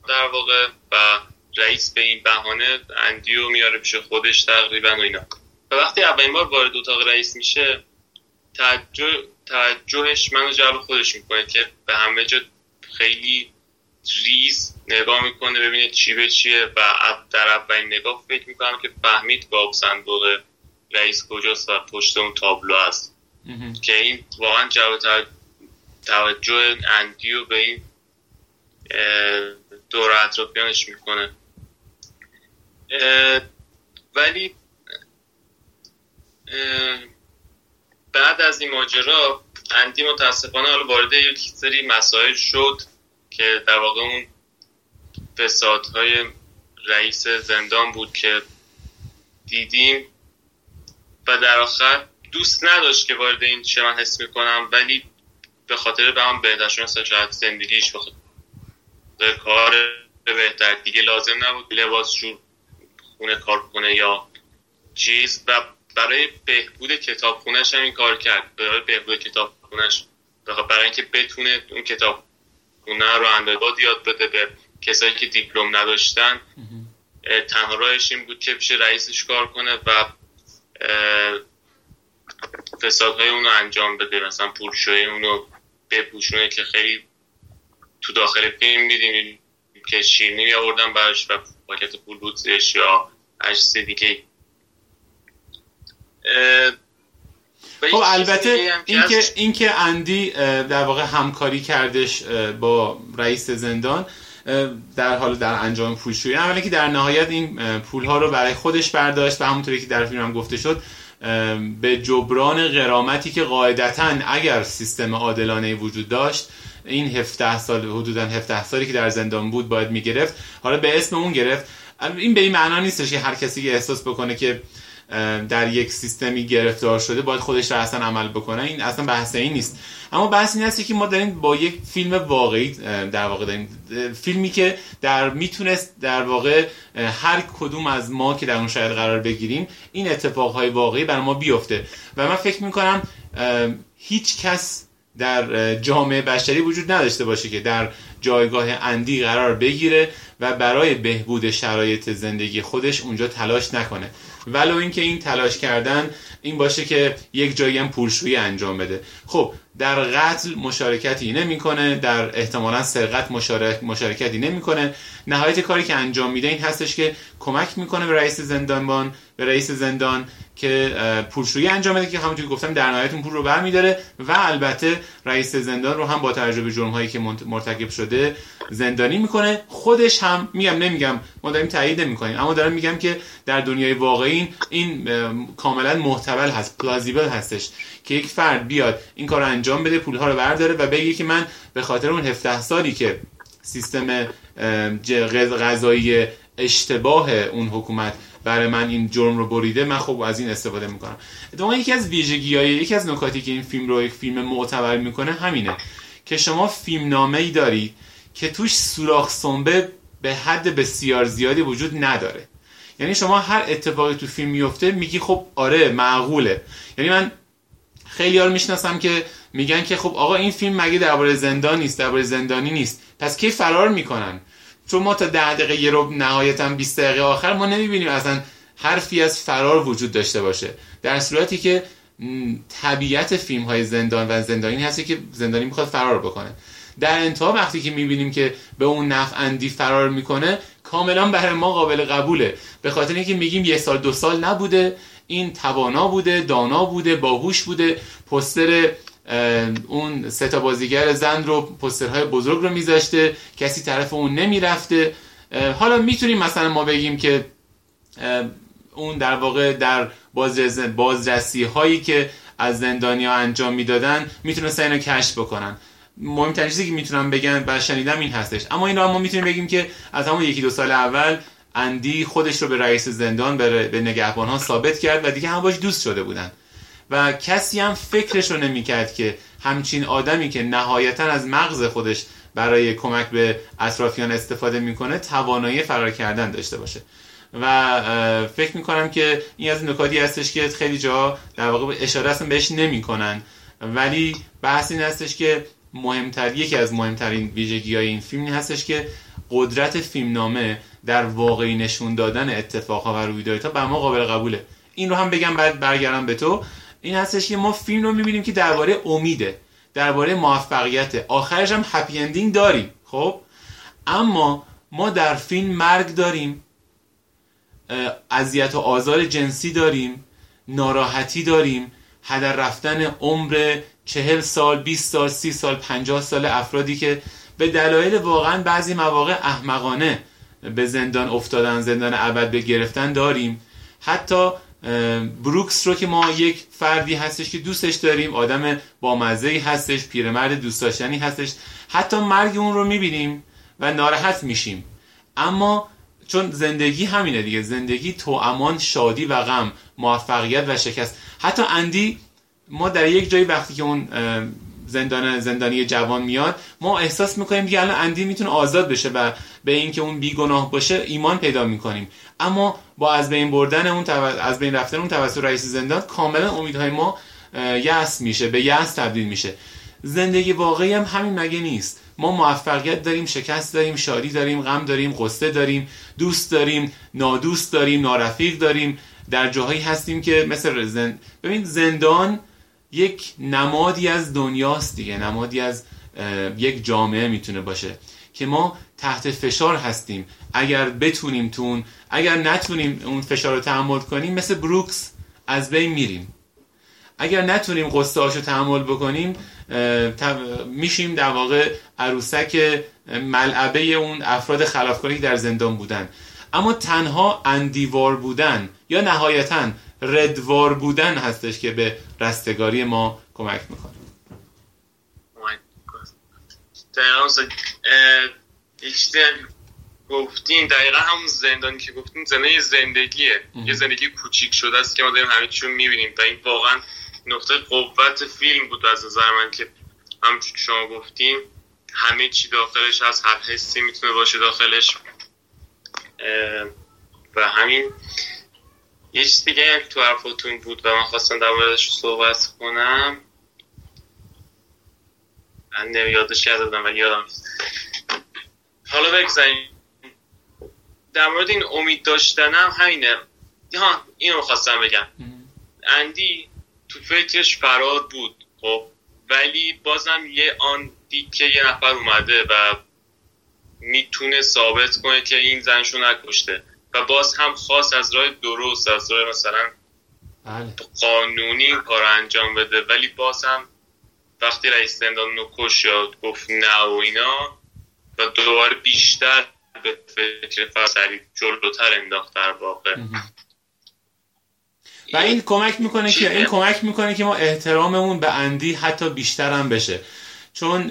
در واقع و رئیس به این بهانه اندیو میاره پیش خودش تقریبا و اینا. و وقتی اولین بار وارد اتاق رئیس میشه توجه توجهش منو جلب خودش می‌کنه که به همه جا خیلی ریز نگاه می‌کنه ببینه چی به چیه و در اولین نگاه فکر می‌کنم که فهمید گاب صندوق رئیس کجاست و پشت اون تابلو هست. که این واقعا جلب توجه اندیو به این دور اطرافیانش می‌کنه. ولی بعد از این ماجرا اندی متاسفانه حالا وارد یک سری مسائل شد که در واقع اون فسادهای رئیس زندان بود که دیدیم. و در آخر دوست نداشت که وارد این چه من حس می‌کنم ولی به خاطر به هم بهتر شاید زندگیش به کار بهتر. دیگه لازم نبود لباس جور خونه کار کنه یا چیز. و برای بهبود کتابخونهش هم این کار کرد. برای بهبود کتابخونهش. برای اینکه بتونه اون کتاب خونه رو اندازات یاد بده به کسایی که دیپلم نداشتن. تنها راهش این بود که پیش رئیسش کار کنه و فسادهای اونو انجام بده. مثلا پولشوی اونو بپوشونه که خیلی تو داخل فیلم میدیم که شیرنی آوردن براش و پاکت پول بود یا اجزای دیگه. خب البته اینکه اینکه اندی در واقع همکاری کردش با رئیس زندان در حال در انجام پولشویی. اولی که در نهایت این پول ها رو برای خودش برداشت و همونطوری که در فیلم هم گفته شد به جبران غرامتی که قاعدتا اگر سیستم عادلانه وجود داشت این 17 سال حدودا 17 سالی که در زندان بود باید می‌گرفت. حالا به اسم اون گرفت. این به این معنا نیستش که هر کسی که احساس بکنه که در یک سیستمی گرفتار شده باید خودش را اصلا عمل بکنه. این اصلا بحث این نیست. اما بحث این هستی که ما داریم با یک فیلم واقعی در واقع داریم فیلمی که در می‌تونست در واقع هر کدوم از ما که در اون شاید قرار بگیریم این اتفاقهای واقعی بر ما بیفته. و من فکر می‌کنم هیچ کس در جامعه بشری وجود نداشته باشه که در جایگاه اندی قرار بگیره و برای بهبود شرایط زندگی خودش اونجا تلاش نکنه. ولو اینکه این تلاش کردن این باشه که یک جایی هم پولشویی انجام بده. خب در قتل مشارکتی نمی‌کنه در احتمالا سرقت مشارک مشارکتی نمی‌کنه. نهایت کاری که انجام میده این هستش که کمک می‌کنه به رئیس زندانبان به رئیس زندان که پولشویی انجام بده که همونطور گفتم در نهایت اون پول رو برمیداره و البته رئیس زندان رو هم با تجربه جرم هایی که مرتکب شده زندانی می‌کنه. خودش هم میگم نمیگم ما داریم تایید نمی‌کنیم اما دارم میگم که در دنیای واقعی این کاملا محتمل هست پلازیبل هستش که یک فرد بیاد این کار رو انجام بده پولها رو برداره و بگه که من به خاطر اون 17 سالی که سیستم غذایی اشتباه اون حکومت برای من این جرم رو بریده من خب از این استفاده می‌کنم. اتفاقا یکی از ویژگی های یکی از نکاتی که این فیلم رو یک فیلم معتبر می‌کنه همینه که شما فیلم نامه ای دارید که توش سوراخ سنبه به حد بسیار زیادی وجود نداره. یعنی شما هر اتفاقی تو فیلم میفته میگی خب آره معقوله. یعنی من خیلی ها می‌شناسم که میگن که خب آقا این فیلم مگه درباره زندان نیست؟ درباره زندانی نیست. پس کی فرار می‌کنن؟ چون ما تا ده دقیقه یه رو نهایتا 20 دقیقه آخر ما نمی‌بینیم اصلا حرفی از فرار وجود داشته باشه. در صورتی که طبیعت فیلم های زندان و زندانی هستی که زندانی می‌خواد فرار بکنه. در انتها وقتی که می‌بینیم که به اون نفع اندی فرار می‌کنه کاملا برای ما قابل قبوله. به خاطر اینکه میگیم یه سال دو سال نبوده این توانا بوده دانا بوده باهوش بوده پستر اون سه تا بازیگر زن رو پسترهای بزرگ رو میذاشته کسی طرف اون نمی‌رفته. حالا می‌تونیم مثلا ما بگیم که اون در واقع در بازرسی هایی که از زندانیا انجام می‌دادن می‌تونستن اینو کشف بکنن. مهمترین چیزی که می‌تونم بگم و شنیدم این هستش. اما این رو ما می‌تونیم بگیم که از همون یکی دو سال اول اندی خودش رو به رئیس زندان به نگهبان ها ثابت کرد و دیگه هم باش دوست شده بودن. و کسی هم فکرش رو نمی‌کرد که همچین آدمی که نهایتا از مغز خودش برای کمک به اطرافیان استفاده می‌کنه توانایی فرار کردن داشته باشه. و فکر می‌کنم که این از نکاتی هستش که خیلی جا در واقع اشاره اصلا بهش نمی‌کنن. ولی بحث این هستش که مهمتر یکی از مهمترین ویژگی های این فیلم هستش که قدرت فیلمنامه در واقعی نشون دادن اتفاقها و رویدادها بر ما قابل قبوله. این رو هم بگم بعد برگردم به تو. این هستش که ما فیلم رو می‌بینیم که درباره امیده درباره موفقیت آخرش هم هپی اندینگ داریم خب؟ اما ما در فیلم مرگ داریم اذیت و آزار جنسی داریم ناراحتی داریم هدر رفتن عمر چهل سال 20 سال سی سال پنجاه سال افرادی که به دلایل واقعا بعضی مواقع احمقانه به زندان افتادن زندان ابد به گرفتن داریم. حتی بروکس رو که ما یک فردی هستش که دوستش داریم آدم با مزهی هستش پیرمرد دوست داشتنی هستش حتی مرگ اون رو می‌بینیم و ناراحت میشیم. اما چون زندگی همینه دیگه زندگی تو امان شادی و غم موفقیت و شکست. حتی اندی ما در یک جایی وقتی که اون زندان زندانی جوان میاد ما احساس می‌کنیم دیگه الان اندی می‌تونه آزاد بشه و به اینکه اون بیگناه باشه ایمان پیدا می‌کنیم. اما با از بین بردن اون از بین رفتن اون توسط رئیس زندان کاملا امیدهای ما یأس میشه به یأس تبدیل میشه. زندگی واقعی هم همین مگه نیست؟ ما موفقیت داریم شکست داریم شادی داریم غم داریم قصه داریم دوست داریم نادوست داریم نارفیق داریم. در جاهایی هستیم که مثل زند... ببین زندان یک نمادی از دنیاست دیگه. نمادی از یک جامعه می‌تونه باشه که ما تحت فشار هستیم. اگر بتونیم تون اگر نتونیم اون فشار رو تحمل کنیم مثل بروکس از بین میریم. اگر نتونیم قصه رو تحمل بکنیم میشیم در واقع عروسک ملعبه اون افراد خلافکاری در زندان بودن. اما تنها اندیوار بودن یا نهایتا ردوار بودن هستش که به رستگاری ما کمک می‌کنه. گفتین دقیقا همون زندانی که گفتین زندگی زندگیه. یه زندگی کوچیک شده است که ما داریم همه چیو می‌بینیم. و این واقعا نقطه قوت فیلم بود از نظر من که همچون شما گفتین همه چی داخلش هست هر حسی می‌تونه باشه داخلش. و همین. یه چیز دیگه تو حرفاتون بود و من خواستم در موردش صحبت کنم. من یادش بودم ولی یادم حالا بگذاریم. در مورد این امید داشتنم همینه. ها اینو خواستم بگم. اندی تو فکرش فرار بود خب. ولی بازم یه آن دید که یه نفر اومده و می‌تونه ثابت کنه که این زنشو نکشته. و باز هم خاص از راه درست از راه مثلا بله. قانونی این کار انجام بده. ولی باز هم وقتی رئیس زندان نکش یا گفت نه و اینا و دوباره بیشتر به فکر فرسری جلوتر انداخت در واقع. و این کمک می‌کنه که این کمک می‌کنه که ما احتراممون به اندی حتی بیشتر هم بشه. چون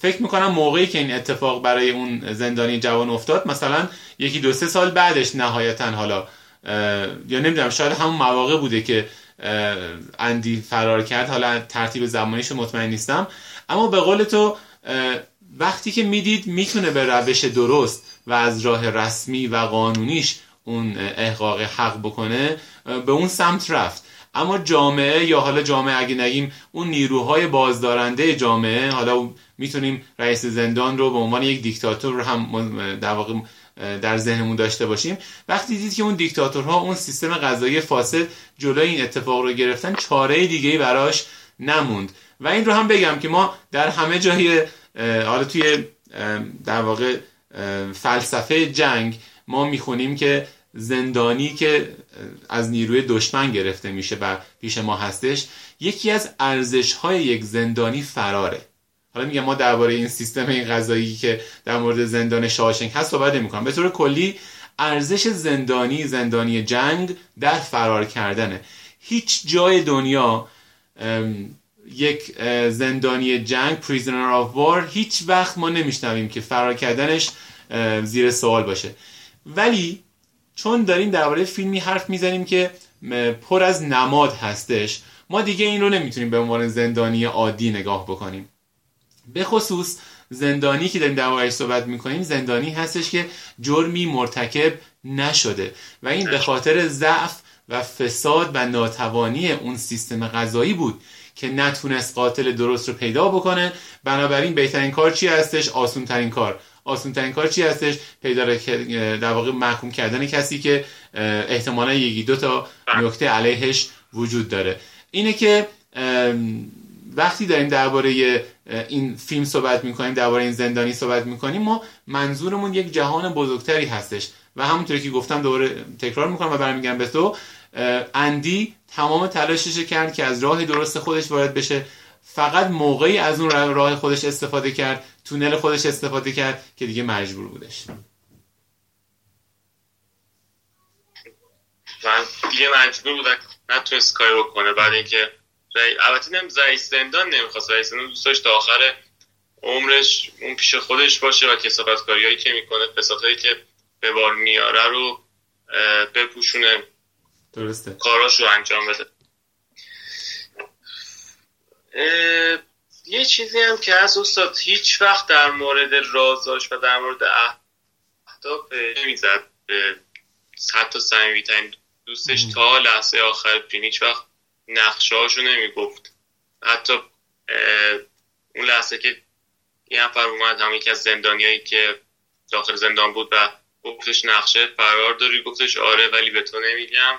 فکر می‌کنم موقعی که این اتفاق برای اون زندانی جوان افتاد مثلا یکی دو سه سال بعدش نهایتا حالا یا نمی‌دونم شاید همون مواقع بوده که اندی فرار کرد حالا ترتیب زمانیش مطمئن نیستم. اما به قول تو وقتی که می‌دید می‌تونه به روش درست و از راه رسمی و قانونیش اون احقاق حق بکنه به اون سمت رفت. اما جامعه یا حالا جامعه اگه نگیم اون نیروهای بازدارنده جامعه حالا می‌تونیم رئیس زندان رو به عنوان یک دیکتاتور رو هم در واقع در ذهنمون داشته باشیم. وقتی دید که اون دیکتاتورها اون سیستم قضایی فاسد جلوی این اتفاق رو گرفتن چاره دیگه براش نموند. و این رو هم بگم که ما در همه جای حالا توی در واقع فلسفه جنگ ما می‌خونیم که زندانی که از نیروی دشمن گرفته میشه و پیش ما هستش یکی از ارزش های یک زندانی فراره. حالا میگم ما درباره این سیستم این غذایی که در مورد زندان شاشنگ هست صحبت نمی‌کنم. به طور کلی ارزش زندانی زندانی جنگ در فرار کردنه. هیچ جای دنیا یک زندانی جنگ پریزنر آف وار هیچ وقت ما نمیشنویم که فرار کردنش زیر سوال باشه. ولی چون داریم درباره فیلمی حرف می‌زنیم که پر از نماد هستش ما دیگه این رو نمی‌تونیم به عنوان زندانی عادی نگاه بکنیم. به خصوص زندانی که داریم دربارهش صحبت می‌کنیم زندانی هستش که جرمی مرتکب نشده و این به خاطر ضعف و فساد و ناتوانی اون سیستم غذایی بود که نتونست قاتل درست رو پیدا بکنه. بنابراین بهترین کار چی هستش؟ آسون ترین کار. آسون ترین کار چی هستش؟ پیدا در واقع محکوم کردن کسی که احتمالا یکی دو تا نکته علیهش وجود داره. اینه که وقتی داریم درباره این فیلم صحبت می‌کنیم درباره این زندانی صحبت می‌کنیم ما منظورمون یک جهان بزرگتری هستش. و همونطوری که گفتم دوباره تکرار می‌کنم و برمیگردم به تو اندی تمام تلاشش کرد که از راه درست خودش وارد بشه. فقط موقعی از اون راه خودش استفاده کرد تونل خودش استفاده کرد که دیگه مجبور بودش. من دیگه مجبور بودن نتونست کاری بکنه. بعد اینکه البته نم رئیس زندان نمی‌خواست. رئیس زندان دوست داشت تا آخر عمرش اون پیش خودش باشه و کسافت کاریایی که می‌کنه فسادهایی که به بار میاره رو بپوشونه. درسته. کاراش رو انجام بده. یه چیزی هم که از استاد هیچ وقت در مورد رازاش و در مورد اهداف نمی‌زد به حتی صمیمیترین دوستش تا لحظه آخر فیلم هیچ وقت نقشه هاشو نمی‌گفت. حتی اون لحظه که یه نفر اومد هم یکی از زندانیایی که داخل زندان بود و گفتش نقشه فرار داری گفتش آره ولی به تو نمیگم.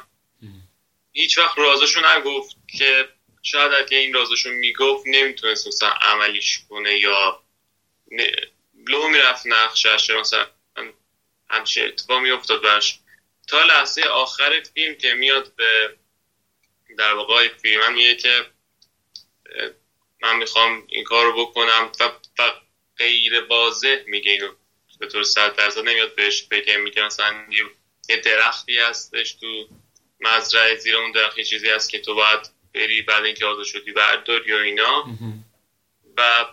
هیچ وقت رازشو نگفت که شاید اگه این رازشو می‌گفت نمی‌تونست مثلا عملیش کنه یا لو می‌رفت نقشش مثلا همچه اتفاق میافتاد برش تا لحظه آخر فیلم که میاد به در واقع فیلم میگه که من می‌خوام این کار رو بکنم و, و غیر واضح میگه اینو. به طور صد درصد نمیاد بهش بگه میگه مثلا یه درختی هستش تو مزرعه زیر اون درخت چیزی هست که تو باید بری بعد اینکه آزاد شدی بردار یا اینا. و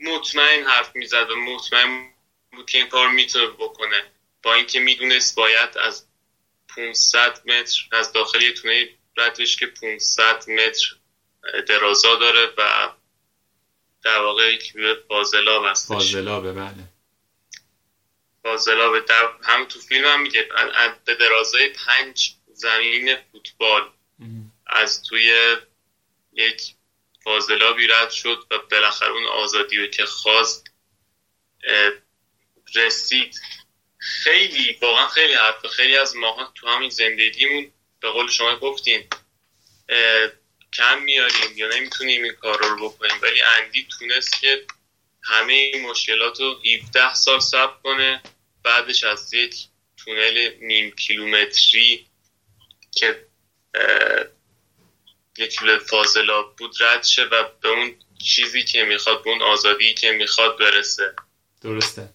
مطمئن حرف می‌زد و مطمئن بود که این کار می‌تونه بکنه. با اینکه می‌دونست باید از 500 متر از داخلی تونه ردش که 500 متر درازا داره و در واقع یک فاضلاب هستش. فاضلابه بله. فاضلابه در هم تو فیلم هم میگه به درازای پنج زمین فوتبال از توی یک فاضلابی رد شد و بالاخره اون آزادی رو که خواست رسید. خیلی واقعا خیلی حرف خیلی از ماها تو همین زندگیمون به قول شما گفتیم کم میاریم یا نمی‌تونیم این کار رو بکنیم. ولی اندی تونست که همه این مشکلات رو 17 سال صبر کنه بعدش از یک تونل نیم کیلومتری که یک فاضلاب بود رد شه و به اون چیزی که می‌خواد به اون آزادی که می‌خواد برسه. درسته.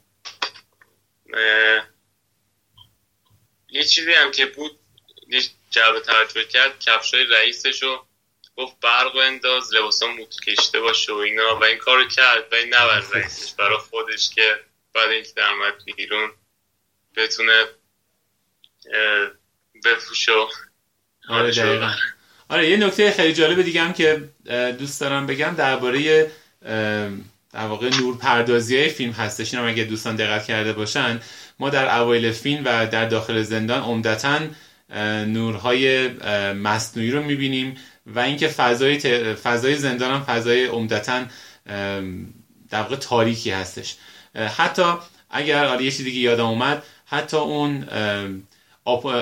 یه چیزی هم که بود یه جلب توجه کرد کفشای رئیسش رو گفت برق و انداز لباسا موت کشته باشه و اینا. و این کارو کرد و این نبر رئیسش برای خودش که بعد اینکه درمت بیرون بتونه بفروشه آره آره یه نکته خیلی جالب دیگه هم که دوست دارم بگم درباره در واقع نور پردازی های فیلم هستش. اینم اگه دوستان دقت کرده باشن ما در اوایل فیلم و در داخل زندان عمدتا نورهای مصنوعی رو می‌بینیم و اینکه فضای فضای زندان هم فضای عمدتا در واقع تاریکی هستش. حتی اگر آره یه چیزی دیگه یادم اومد حتی اون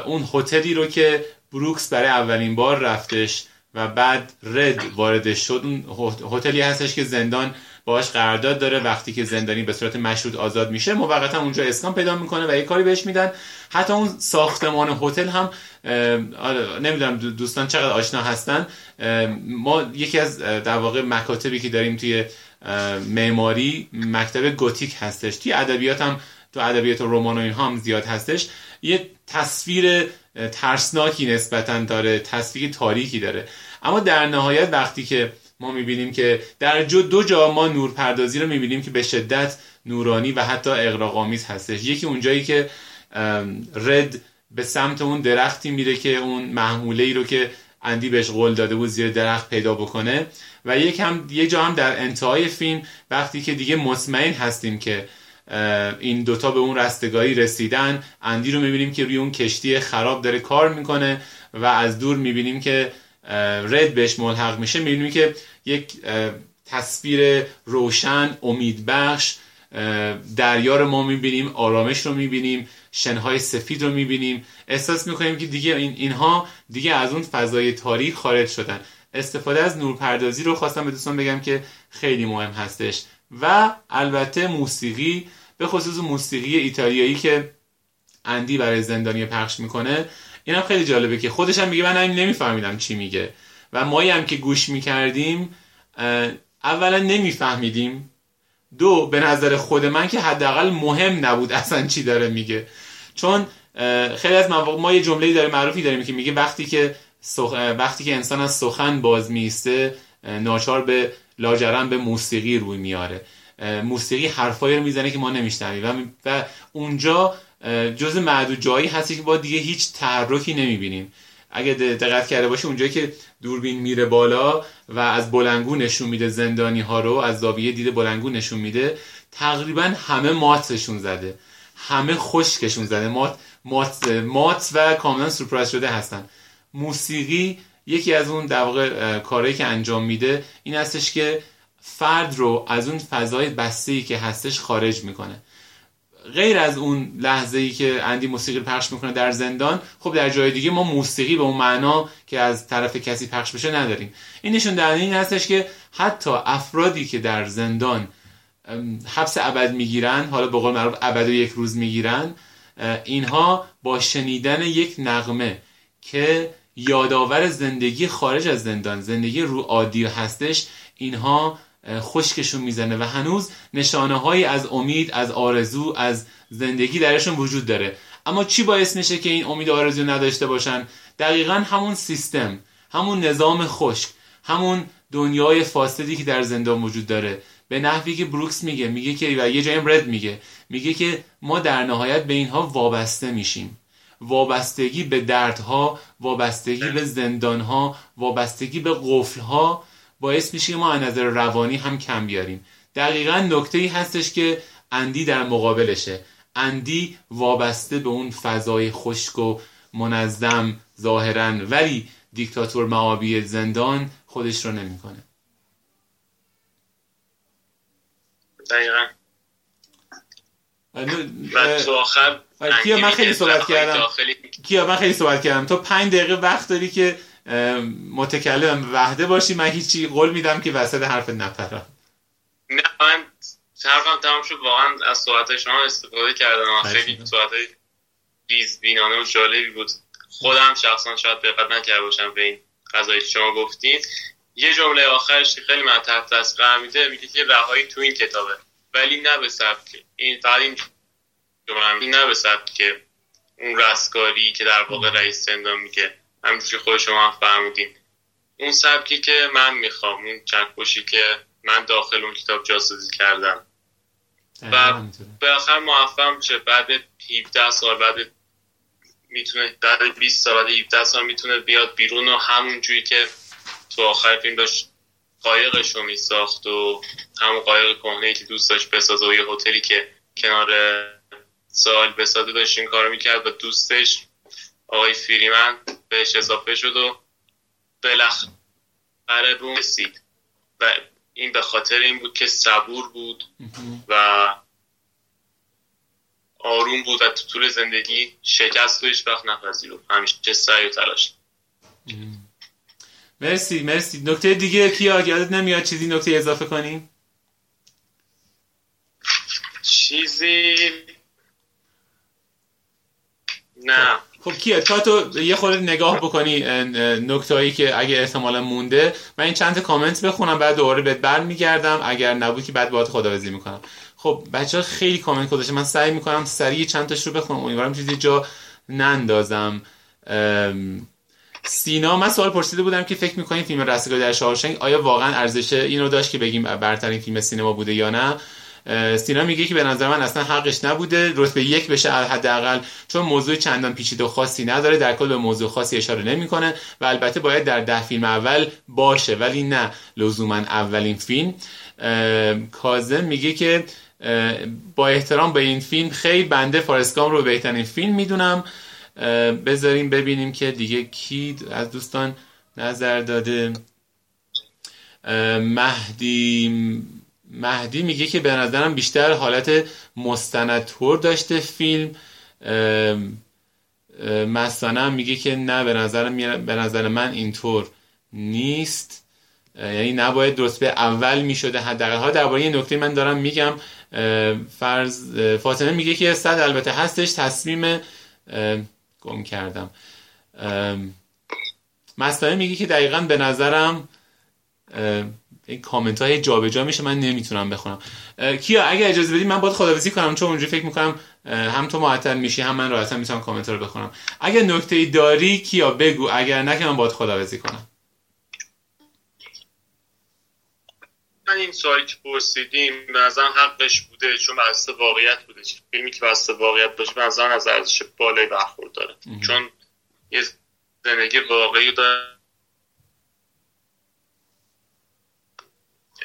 اون هتلی رو که بروکس برای اولین بار رفتش و بعد رد واردش شد. اون هتلی هستش که زندان باش قرارداد داره وقتی که زندانی به صورت مشروط آزاد میشه. موقتا اونجا اسکان پیدا می‌کنه و یه کاری بهش میدن. حتی اون ساختمان هتل هم آره، نمی‌دونم دوستان چقدر آشنا هستن. ما یکی از در واقع مکاتبی که داریم توی معماری مکتب گوتیک هستش. توی ادبیات هم تو ادبیات رمان و اینها هم زیاد هستش یه تصویر ترسناکی نسبتا داره تصویر تاریکی داره. اما در نهایت وقتی که ما می‌بینیم که در جو دو جا ما نورپردازی رو می‌بینیم که به شدت نورانی و حتی اقراق‌آمیز هستش. یکی اونجایی که رد به سمت اون درختی میره که اون محموله ای رو که اندی بهش قول داده بود زیر درخت پیدا بکنه و یک هم یه جا هم در انتهای فیلم وقتی که دیگه مطمئن هستیم که این دوتا به اون رستگاهی رسیدن. اندی رو می‌بینیم که روی اون کشتی خراب داره کار می‌کنه و از دور می‌بینیم که رد بهش ملحق میشه. می‌بینیم که یک تصویر روشن امیدبخش دریا رو ما می‌بینیم آرامش رو می‌بینیم شنهای سفید رو می‌بینیم. احساس می‌کنیم که دیگه این اینها دیگه از اون فضای تاریخ خارج شدن. استفاده از نورپردازی رو خواستم به دوستان بگم که خیلی مهم هستش. و البته موسیقی به خصوص موسیقی ایتالیایی که اندی برای زندانی پخش می‌کنه اینم خیلی جالبه که خودش هم میگه من همین نمیفهمیدم چی میگه. و مایی هم که گوش می‌کردیم اولا نمیفهمیدیم. دو به نظر خود من که حداقل مهم نبود اصلا چی داره میگه. چون خیلی از مواقع ما یه جمله داره معروفی داریم که میگه وقتی که وقتی که انسان از سخن باز میسته ناچار به لاجرم به موسیقی روی میاره. موسیقی حرفایی رو می‌زنه که ما نمیشنویم. و اونجا جز معدود جایی هستی که با دیگه هیچ تحرکی نمی‌بینیم. اگه دقت کرده باشه اونجایی که دوربین میره بالا و از بلنگو نشون میده زندانی ها رو از زاویه دیده بلنگو نشون میده تقریبا همه ماتشون زده. همه خشکشون زده. مات, مات, مات و کاملا سورپرایز شده هستن. موسیقی یکی از اون در کارهایی که انجام میده این هستش که فرد رو از اون فضای بسته که هستش خارج می‌کنه. غیر از اون لحظه ای که اندی موسیقی رو پخش می‌کنه در زندان خب در جای دیگه ما موسیقی به اون معنا که از طرف کسی پخش بشه نداریم. این نشون دهنده این هستش که حتی افرادی که در زندان حبس ابد می‌گیرن حالا به قول معروف ابد و یک روز می‌گیرن اینها با شنیدن یک نغمه که یادآور زندگی خارج از زندان زندگی رو عادی هستش اینها خشکشون می‌زنه و هنوز نشانه هایی از امید از آرزو از زندگی درشون وجود داره. اما چی باعث میشه که این امید آرزو نداشته باشن؟ دقیقا همون سیستم همون نظام خشک همون دنیای فاسدی که در زندان وجود داره. به نحوی که بروکس میگه میگه که و یه جایم رد میگه میگه که ما در نهایت به اینها وابسته میشیم. وابستگی به دردها وابستگی به زندانها وابستگی به قفلها باعث میشه که ما از نظر روانی هم کم بیاریم. دقیقا نکته ای هستش که اندی در مقابلشه. اندی وابسته به اون فضای خشک و منظم ظاهرا ولی دیکتاتور معابی زندان خودش رو نمی‌کنه. دقیقا. و تو آخر کیا من خیلی صحبت کردم. کیا من خیلی صحبت کردم. تو پنج دقیقه وقت داری که متکلم وحده باشی من هیچی قول میدم که وسط حرف نپرم. نه من حرفم تمام شد. واقعا از صحبت شما استفاده کردم. خیلی صحبت ریز بینانه و جالبی بود. خودم شخصا شاید دقت نکرده باشم به این قضایی که شما گفتین. یه جمله آخرش خیلی من تحت قرار میده میگه که رهایی تو این کتابه ولی نه به سبک. این فقط این جمله نه به که اون رستگاری که در واقع رئیس زندان میگه. همینجوری خود شما هم فرمودین. اون سبکی که من می‌خوام اون چکشی که من داخل اون کتاب جاسوزی کردم. و بالاخره موفق میشه. بعد 17 سال بعد می‌تونه بعد 20 سال بعد 17 سال می‌تونه بیاد بیرون و همون جوری که تو آخر فیلم داشت قایقش رو میساخت و همون قایق کهنه که دوست داشت بسازه و یه هتلی که کنار سال بسازه داشت این کارو می‌کرد و دوستش آقای فریمن بهش اضافه شد و بالاخره به رسید. و این به خاطر این بود که صبور بود و آروم بود و تو طول زندگی شکست رو هیچ وقت نپذیرفت. همیشه سعی و تلاش مرسی مرسی. نکته دیگه کیا؟ یادت نمیاد چیزی نکته اضافه کنیم چیزی نه. خب کیه؟ تا تو یه خورده نگاه بکنی نکتهایی که اگه احتمالا مونده. من این چند کامنت بخونم بعد دوباره بهت برمیگردم. اگر نبود که بعد باهات خداوزی می‌کنم. خب بچه ها خیلی کامنت گذاشته. من سعی می‌کنم سریع چند تاش رو بخونم. امیدوارم چیزی جا نندازم. سینا من سوال پرسیده بودم که فکر می‌کنید فیلم رستگاری در شاوشنگ آیا واقعا ارزش اینو داشت که بگیم برترین فیلم سینما بوده یا نه؟ سینا میگه که به نظر من اصلا حقش نبوده. رتبه یک بشه حداقل چون موضوع چندان پیچیده و خاصی نداره. در کل به موضوع خاصی اشاره نمی‌کنه و البته باید در ده فیلم اول باشه ولی نه لزوما اولین فیلم. کازم میگه که با احترام به این فیلم خیلی بنده فارسکام رو بهترین فیلم می‌دونم. بذاریم ببینیم که دیگه کی از دوستان نظر داده. مهدی مهدی میگه که به نظرم بیشتر حالت مستندتور داشته فیلم. مستانه میگه که نه به نظر, به نظر من اینطور نیست. یعنی نباید درست به اول می‌شده. حداقل ها درباره این نکته من دارم میگم. فرض فاطمه میگه که صد البته هستش. تصمیم گم کردم. مستانه میگه که دقیقا به نظرم این کامنت های جابجا میشه من نمی‌تونم بخونم. کیا اگه اجازه بدی من باید خداویسی کنم چون اونجوری فکر می‌کنم هم تو معطل میشی هم من راحتا می‌تونم کامنت رو بخونم. اگه نکته داری کیا بگو. اگر نه که من باید خداویسی کنم. من این سوالی که پرسیدیم به حقش بوده چون بسته واقعیت بوده. فیلمی که بسته واقعیت باشه به از ارزش بالای برخورد چون یه زندگی واقعی داره.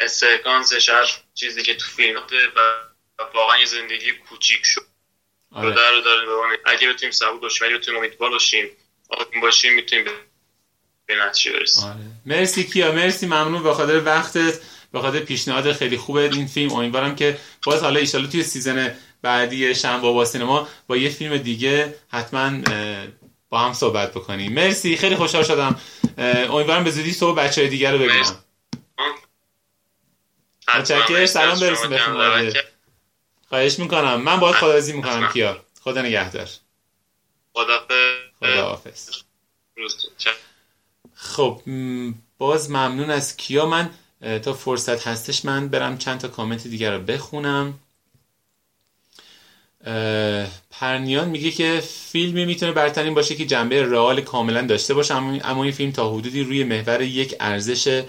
سکانسش هر چیزی که تو فیلم و واقعا یه زندگی کوچیک شد. آره. رو داره ببانه اگه بتونیم صبور باشیم اگه بتونیم امیدوار باشیم آروم باشیم می‌تونیم به نتیجه برسیم. آره. مرسی کیا مرسی ممنون. به خاطر وقتت به خاطر پیشنهاد خیلی خوبه این فیلم. امیدوارم که باز حالا ایشالا توی سیزن بعدی شنبه با سینما با یه فیلم دیگه حتما با هم صحبت بکنیم. مرسی خیلی خوشحال شدم. امیدوارم به زودی صبح بچه های دیگر رو ببینم. متشکرم. سلام برسیم به خانواده خواهش می‌کنم. من باید خداحافظی می‌کنم کیا خدا نگهدار. خدا حافظ خب باز ممنون از کیا. من تا فرصت هستش من برم چند تا کامنت دیگر رو بخونم. پرنیان میگه که فیلمی می‌تونه برترین باشه که جنبه رئال کاملا داشته باشه اما این فیلم تا حدودی روی محور یک ارزش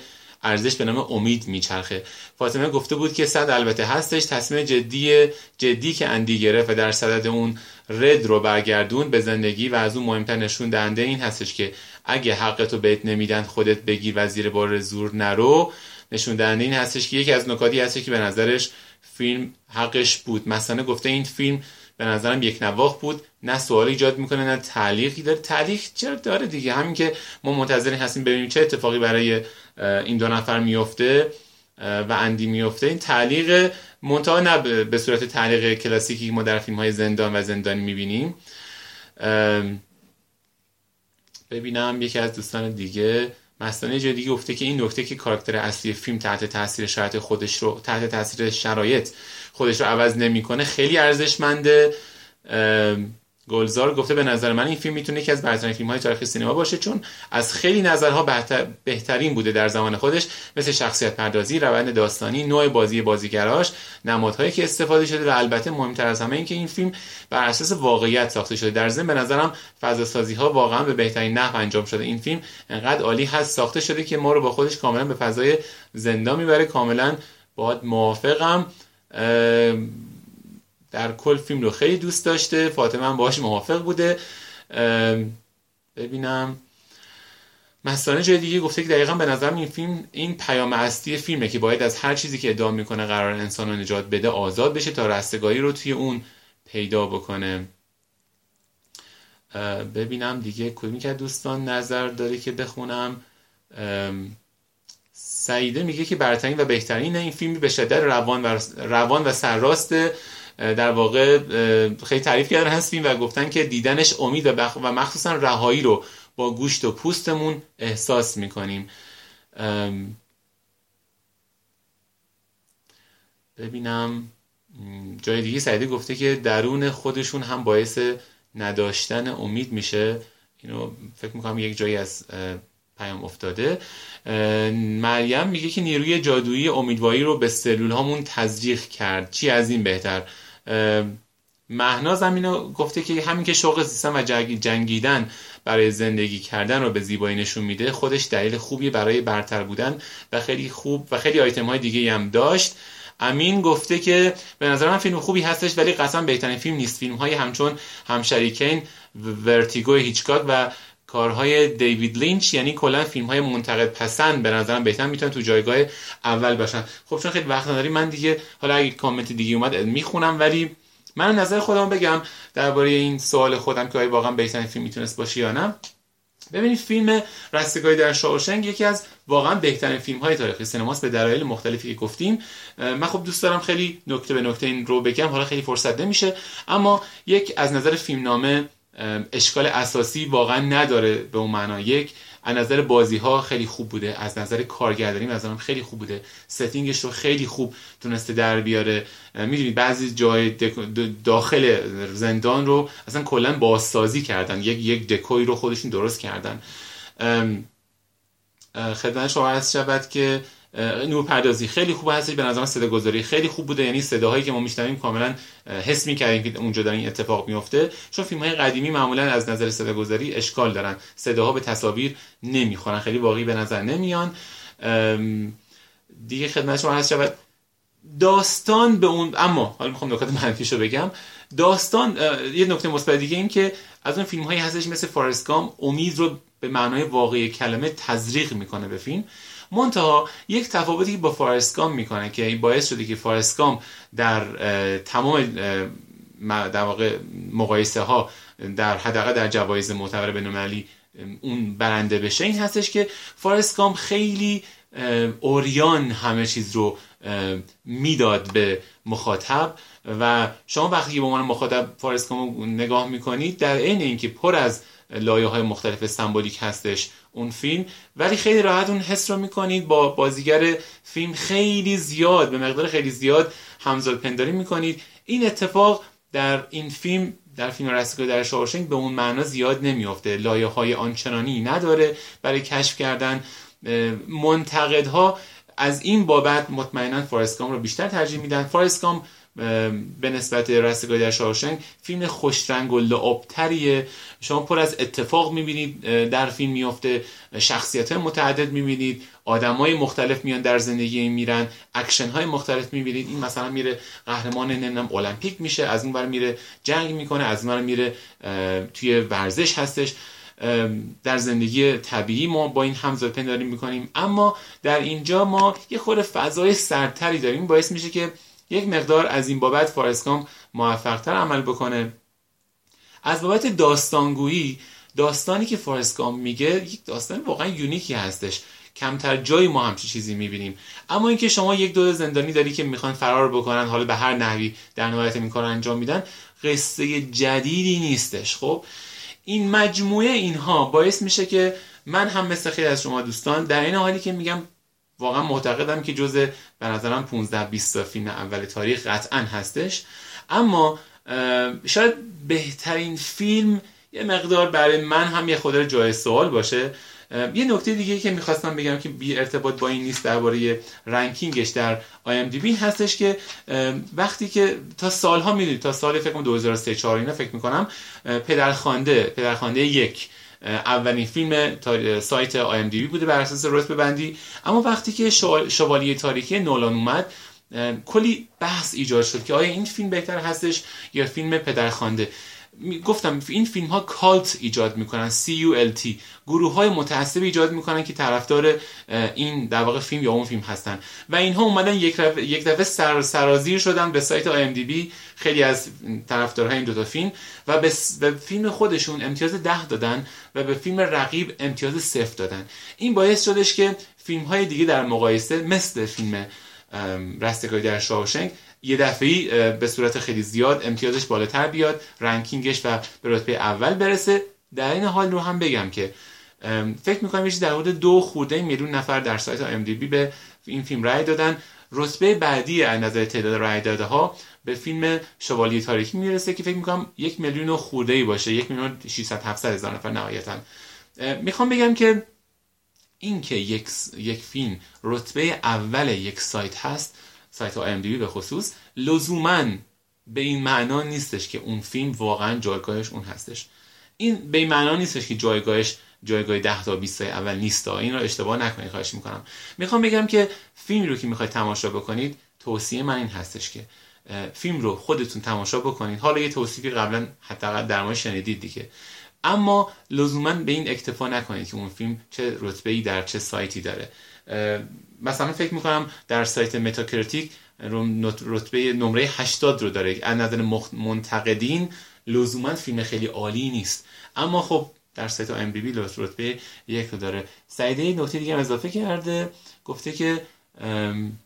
ارزش به نام امید میچرخه. فاطمه گفته بود که صد البته هستش تصمیم جدی جدی که اندی گرفت و در صدد اون رد رو برگردون به زندگی و از اون مهمتر نشون دهنده این هستش که اگه حقتو بهت نمیدن خودت بگی وزیر بار زور نرو. نشون دهنده این هستش که یکی از نکاتی هستش که به نظرش فیلم حقش بود. مثلا گفته این فیلم به نظرم یک نواخ بود. نه سوال ایجاد می‌کنه نه تعلیقی داره. تعلیق چرا داره دیگه؟ همین که ما منتظر هستیم ببینیم چه اتفاقی برای این دو نفر میفته و اندی میفته. این تعلیق منتها نه به صورت تعلیق کلاسیکی که ما در فیلم های زندان و زندانی می‌بینیم. ببینم یکی از دوستان دیگه. مستانه جای دیگه گفته که این نکته که کاراکتر اصلی فیلم تحت تاثیر شرایط خودش رو تحت تاثیر شرایط خودش رو عوض نمی‌کنه خیلی ارزشمنده. گلزار گفته به نظر من این فیلم می‌تونه یکی از برترین فیلم های تاریخ سینما باشه چون از خیلی نظرها بهتر بهترین بوده در زمان خودش مثل شخصیت پردازی روند داستانی نوع بازی بازیگراش نمادهایی که استفاده شده و البته مهمتر از همه اینکه این فیلم بر اساس واقعیت ساخته شده. در ضمن به نظرم فضا سازی ها واقعا به بهترین نحو انجام شده. این فیلم انقدر عالی هست ساخته شده که ما رو با خودش کاملا به فضای زنده می‌بره. کاملا با موافقم. در کل فیلم رو خیلی دوست داشته. فاطمه هم باهاش موافق بوده. ببینم. مثلا جای دیگه گفته که دقیقا به نظرم این فیلم این پیام اصلی فیلمه که باید از هر چیزی که ادعا می‌کنه قرار انسان رو نجات بده آزاد بشه تا رستگاری رو توی اون پیدا بکنه. ببینم دیگه کدومی که دوستان نظر داره که بخونم. سعیده میگه که برترین و بهترین این فیلمی به شدت روان و روان و سرراست در واقع خیلی تعریف کردن هست فیلم و گفتن که دیدنش امید و, مخصوصا رهایی رو با گوشت و پوستمون احساس می‌کنیم. ببینم جای دیگه سعیده گفته که درون خودشون هم باعث نداشتن امید میشه. اینو فکر می‌کنم یک جایی از پیام افتاده. مریم میگه که نیروی جادویی امیدواری رو به سلول هامون تزریق کرد. چی از این بهتر؟ مهناز هم اینو گفته که همین که شوق سیستم و جنگیدن برای زندگی کردن رو به زیبایی نشون میده خودش دلیل خوبی برای برتر بودن و خیلی خوب و خیلی آیتم های دیگه هم داشت. امین گفته که به نظر من فیلم خوبی هستش ولی قسم بهترین فیلم نیست. فیلم های همچون همشهری کین ورتیگو هیچکاک و کارهای دیوید لینچ یعنی کلا فیلم های منتقد پسند به نظرم بهتر می‌تونن تو جایگاه اول باشن. خب چون خیلی وقت نداری من دیگه حالا اگه کامنت دیگه اومد می‌خونم ولی من نظر خودم بگم درباره این سوال خودم که آیا واقعا بهترین فیلم می‌تونست باشه یا نه. ببینید فیلم رستگاری در شاوشنگ یکی از واقعا بهترین فیلم های تاریخ سینماست به دلایل مختلفی که گفتیم. من خب دوست دارم خیلی نکته به نکته این رو بگم حالا خیلی فرصت نمیشه. اما یک از نظر فیلمنامه اشکال اساسی واقعا نداره به اون معنا. یک از نظر بازی ها خیلی خوب بوده. از نظر کارگردانی مثلا خیلی خوب بوده. ستینگش رو خیلی خوب تونسته در بیاره. می‌دونید بعضی جای داخل زندان رو اصلا کلا بازسازی کردن. یک یک دکوی رو خودشون درست کردن. خدمت شما عرض شود که نور پردازی خیلی خوب هستش به نظرم صدا گذاری خیلی خوب بوده. یعنی صداهایی که ما میشنویم کاملا حس می‌کردیم که اونجا داره اتفاق میفته چون فیلم های قدیمی معمولا از نظر صدا گذاری اشکال دارن. صداها به تصاویر نمی‌خورن. خیلی واقعی به نظر نمیان. دیگه خدمت شما هست شود. داستان به اون اما حالا می‌خوام نکات منفیشو بگم. داستان یه نکته مثبت دیگه این که از اون فیلم هایی هستش مثل فارسکام امید رو به معنای واقعی کلمه تزریق می‌کنه به فیلم. منتها یک تفاوتی که با فارسکام می‌کنه که باعث شده که فارسکام در تمام در واقع مقایسه ها در حداقل در جوایز معتبر بین‌المللی اون برنده بشه این هستش که فارسکام خیلی اوریان همه چیز رو می‌داد به مخاطب و شما وقتی به عنوان مخاطب فارسکام نگاه می‌کنید در عین اینکه پر از لایه های مختلف سمبولیک هستش اون فیلم. ولی خیلی راحت اون حس رو می‌کنید. با بازیگر فیلم خیلی زیاد به مقدار خیلی زیاد همزاد پنداری می‌کنید. این اتفاق در این فیلم در فیلم رستگاری در شاورشنگ به اون معنا زیاد نمیافته. لایه های آنچنانی نداره برای کشف کردن. منتقدها از این بابت مطمئنا فارست گامپ رو بیشتر ترجیح میدن. فارست گامپ به نسبت رستگاری در شاوشنک فیلم خوشرنگ و لعابتریه. شما پر از اتفاق می‌بینید در فیلم میافته. شخصیت های متعدد می‌بینید آدم های مختلف میان در زندگی میرن اکشن های مختلف می‌بینید. این مثلا میره قهرمان نمی‌دونم المپیک میشه از اون بر میره جنگ می‌کنه از اون میره توی ورزش هستش. در زندگی طبیعی ما با این همزاد پنداری می‌کنیم. اما در اینجا ما یه خود فضای سرتری داریم. باعث میشه که یک مقدار از این بابت فارسکام موفقتر عمل بکنه. از بابت داستانگویی داستانی که فارسکام میگه یک داستان واقعا یونیکی هستش. کمتر جایی ما همچی چیزی می‌بینیم. اما اینکه شما یک دو زندانی داری که می‌خوان فرار بکنن حالا به هر نحوی در نهایت این کار انجام میدن قصه جدیدی نیستش. خب این مجموعه اینها باعث میشه که من هم مثل خیلی از شما دوستان در این حالی که میگم واقعا معتقدم که جزء به نظرم 15 20 فیلم اول تاریخ قطعا هستش. اما شاید بهترین فیلم یه مقدار برای من هم یه خود جای سوال باشه. یه نکته دیگه که می‌خواستم بگم که بی ارتباط با این نیست درباره رنکینگش در IMDb این هستش که وقتی که تا سالها می‌دونید تا سال فکر کنم 2003 4 اینا فکر می‌کنم پدرخوانده پدرخوانده یک اولین فیلم سایت IMDb بوده بر اساس رتبه بندی. اما وقتی که شوالیه تاریکی نولان اومد کلی بحث ایجاد شد که آیا این فیلم بهتر هستش یا فیلم پدرخوانده. گفتم این فیلم ها کالت ایجاد می‌کنن C-U-L-T گروه های متعصب ایجاد می‌کنن که طرفدار این در واقع فیلم یا اون فیلم هستن. و اینها اومدن یک, دفعه سر سرازیر شدن به سایت IMDb خیلی از طرفدارهای این دوتا فیلم. و به, به فیلم خودشون امتیاز ده دادن و به فیلم رقیب امتیاز صفر دادن. این باعث شدش که فیلم های دیگه در مقایسه مثل فیلم رستگاری در شاوشنگ یه دفعه به صورت خیلی زیاد امتیازش بالاتر بیاد رنکینگش و به رتبه اول برسه. در این حال رو هم بگم که فکر می‌کنم یه در حدود دو خورده میلیون نفر در سایت IMDb به این فیلم رای دادن. رتبه بعدی از نظر تعداد رای داده ها به فیلم شوالیه تاریخی می‌رسه که فکر می‌کنم یک میلیون و خورده ای باشه یک میلیون 600 700 هزار نفر نهایتا. می‌خوام بگم که این که یک, یک فیلم رتبه اول یک سایت هست سایت ها IMDb به خصوص لزوما به این معنا نیستش که اون فیلم واقعا جایگاهش اون هستش. این به این معنا نیستش که جایگاهش جایگاه 10 تا 20 اول نیست. این رو اشتباه نکنید خواهش می‌کنم. می‌خوام بگم که فیلم رو که می‌خواید تماشا بکنید توصیه من این هستش که فیلم رو خودتون تماشا بکنید. حالا یه توصیفی قبلا حداقل در مورد شنیدید دیگه. اما لزوما به این اکتفا نکنید که اون فیلم چه رتبه ای در چه سایتی داره. مثلا فکر می‌کنم در سایت متاکریتیک رتبه نمره 80 رو داره. از نظر منتقدین لزوما فیلم خیلی عالی نیست. اما خب در سایت ام بی بی رتبه یک رو داره. سعیده نکته دیگه هم اضافه کرده. گفته که ام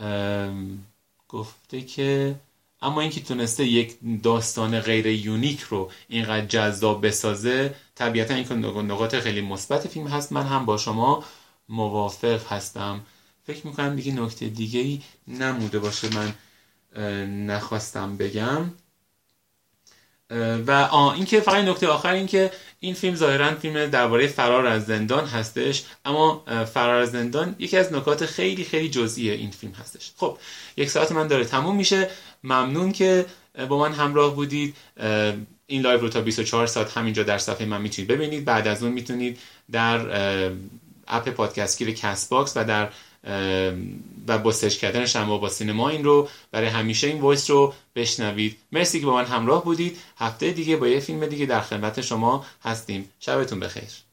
ام گفته که اما اینکه تونسته یک داستان غیر یونیک رو اینقدر جذاب بسازه طبیعتا این نقاط خیلی مثبت فیلم هست من هم با شما موافق هستم. فکر می‌کنم دیگه نکته دیگه ای نمونده باشه من نخواستم بگم. و آ این که فقط نکته آخر این که این فیلم ظاهرا فیلم درباره فرار از زندان هستش اما فرار از زندان یکی از نکات خیلی خیلی جزئی این فیلم هستش. خب یک ساعت من داره تموم میشه. ممنون که با من همراه بودید. این live رو تا 24 ساعت همینجا در صفحه من می‌تونید ببینید. بعد از اون می‌تونید در app پادکستگیر کست باکس و در و با سرچ کردن شما با سینما این رو برای همیشه این voice رو بشنوید. مرسی که با من همراه بودید. هفته دیگه با یه فیلم دیگه در خدمت شما هستیم. شبتون بخیر.